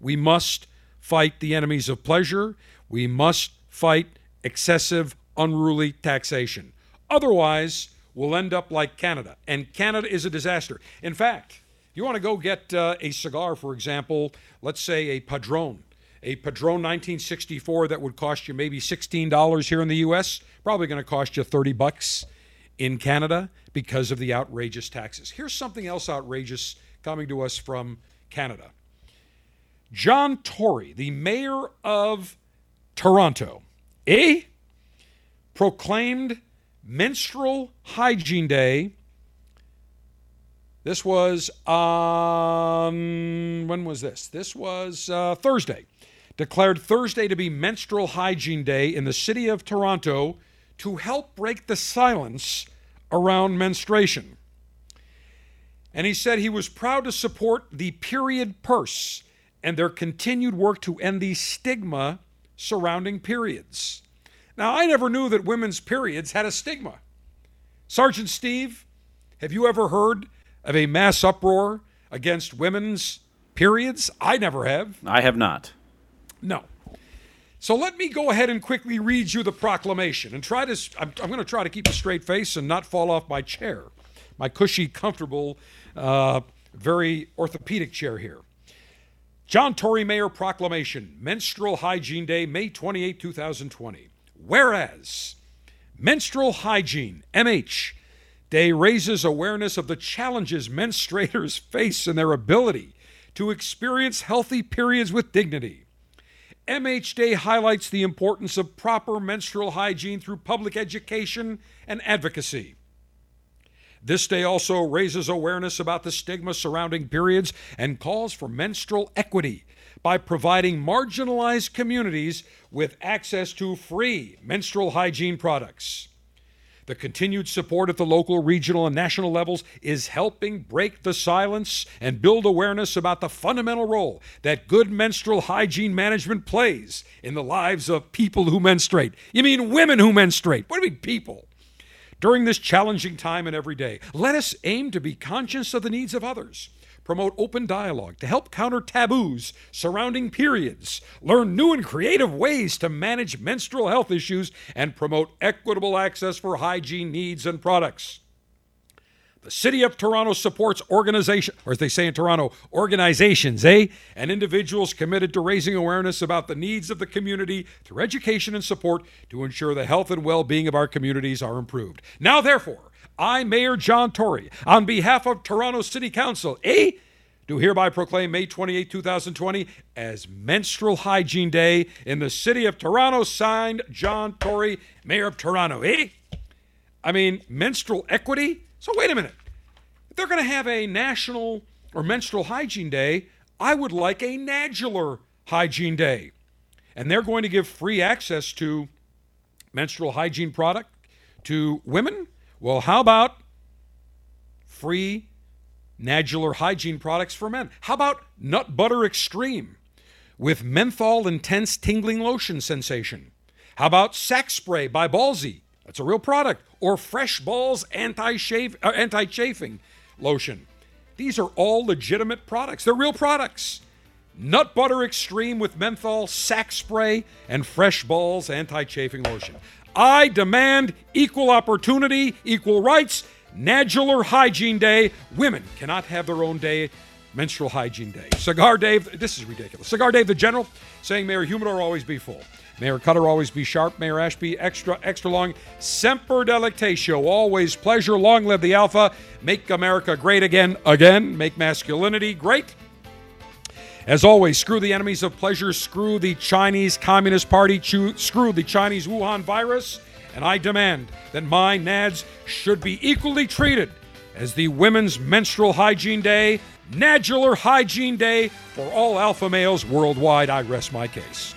We must fight the enemies of pleasure. We must fight excessive, unruly taxation. Otherwise, we'll end up like Canada. And Canada is a disaster. In fact, you want to go get uh, a cigar, for example, let's say a Padron, a Padron 1964 that would cost you maybe $16 here in the US, probably going to cost you 30 bucks in Canada because of the outrageous taxes. Here's something else outrageous coming to us from Canada. John Tory, the mayor of Toronto, eh? proclaimed Menstrual Hygiene Day. This was on, when was this? This was uh, Thursday. Declared Thursday to be Menstrual Hygiene Day in the city of Toronto to help break the silence around menstruation. And he said he was proud to support the period purse and their continued work to end the stigma surrounding periods. Now, I never knew that women's periods had a stigma. Sergeant Steve, have you ever heard of a mass uproar against women's periods? I never have. I have not. No. So let me go ahead and quickly read you the proclamation and try to. I'm, I'm going to try to keep a straight face and not fall off my chair, my cushy, comfortable, uh, very orthopedic chair here. John Tory Mayor Proclamation, Menstrual Hygiene Day, May 28, 2020. Whereas Menstrual Hygiene, MH, Day raises awareness of the challenges menstruators *laughs* face in their ability to experience healthy periods with dignity. MH Day highlights the importance of proper menstrual hygiene through public education and advocacy. This day also raises awareness about the stigma surrounding periods and calls for menstrual equity by providing marginalized communities with access to free menstrual hygiene products. The continued support at the local, regional, and national levels is helping break the silence and build awareness about the fundamental role that good menstrual hygiene management plays in the lives of people who menstruate. You mean women who menstruate? What do you mean, people? During this challenging time and every day, let us aim to be conscious of the needs of others promote open dialogue to help counter taboos surrounding periods, learn new and creative ways to manage menstrual health issues, and promote equitable access for hygiene needs and products. The City of Toronto supports organization, or as they say in Toronto, organizations, eh? And individuals committed to raising awareness about the needs of the community through education and support to ensure the health and well being of our communities are improved. Now, therefore, I, Mayor John Tory, on behalf of Toronto City Council, A, do hereby proclaim May 28, 2020 as Menstrual Hygiene Day in the city of Toronto, signed John Tory, Mayor of Toronto. Eh? I mean, menstrual equity? So wait a minute. If they're going to have a national or menstrual hygiene day, I would like a nadular hygiene day. And they're going to give free access to menstrual hygiene product to women well, how about free Nadular hygiene products for men. How about Nut Butter Extreme with menthol intense tingling lotion sensation? How about Sack Spray by Ballsy? That's a real product. Or Fresh Balls anti-shave, uh, anti-chafing lotion. These are all legitimate products. They're real products. Nut Butter Extreme with menthol, sack spray, and Fresh Balls anti chafing lotion. I demand equal opportunity, equal rights, Nadular Hygiene Day. Women cannot have their own day, menstrual hygiene day. Cigar Dave, this is ridiculous. Cigar Dave the General saying Mayor Humidor always be full. Mayor Cutter always be sharp. Mayor Ashby extra extra long. Semper Delectatio. Always pleasure. Long live the Alpha. Make America great again. Again. Make masculinity great. As always, screw the enemies of pleasure, screw the Chinese Communist Party, screw the Chinese Wuhan virus, and I demand that my NADS should be equally treated as the Women's Menstrual Hygiene Day, Nadular Hygiene Day for all alpha males worldwide. I rest my case.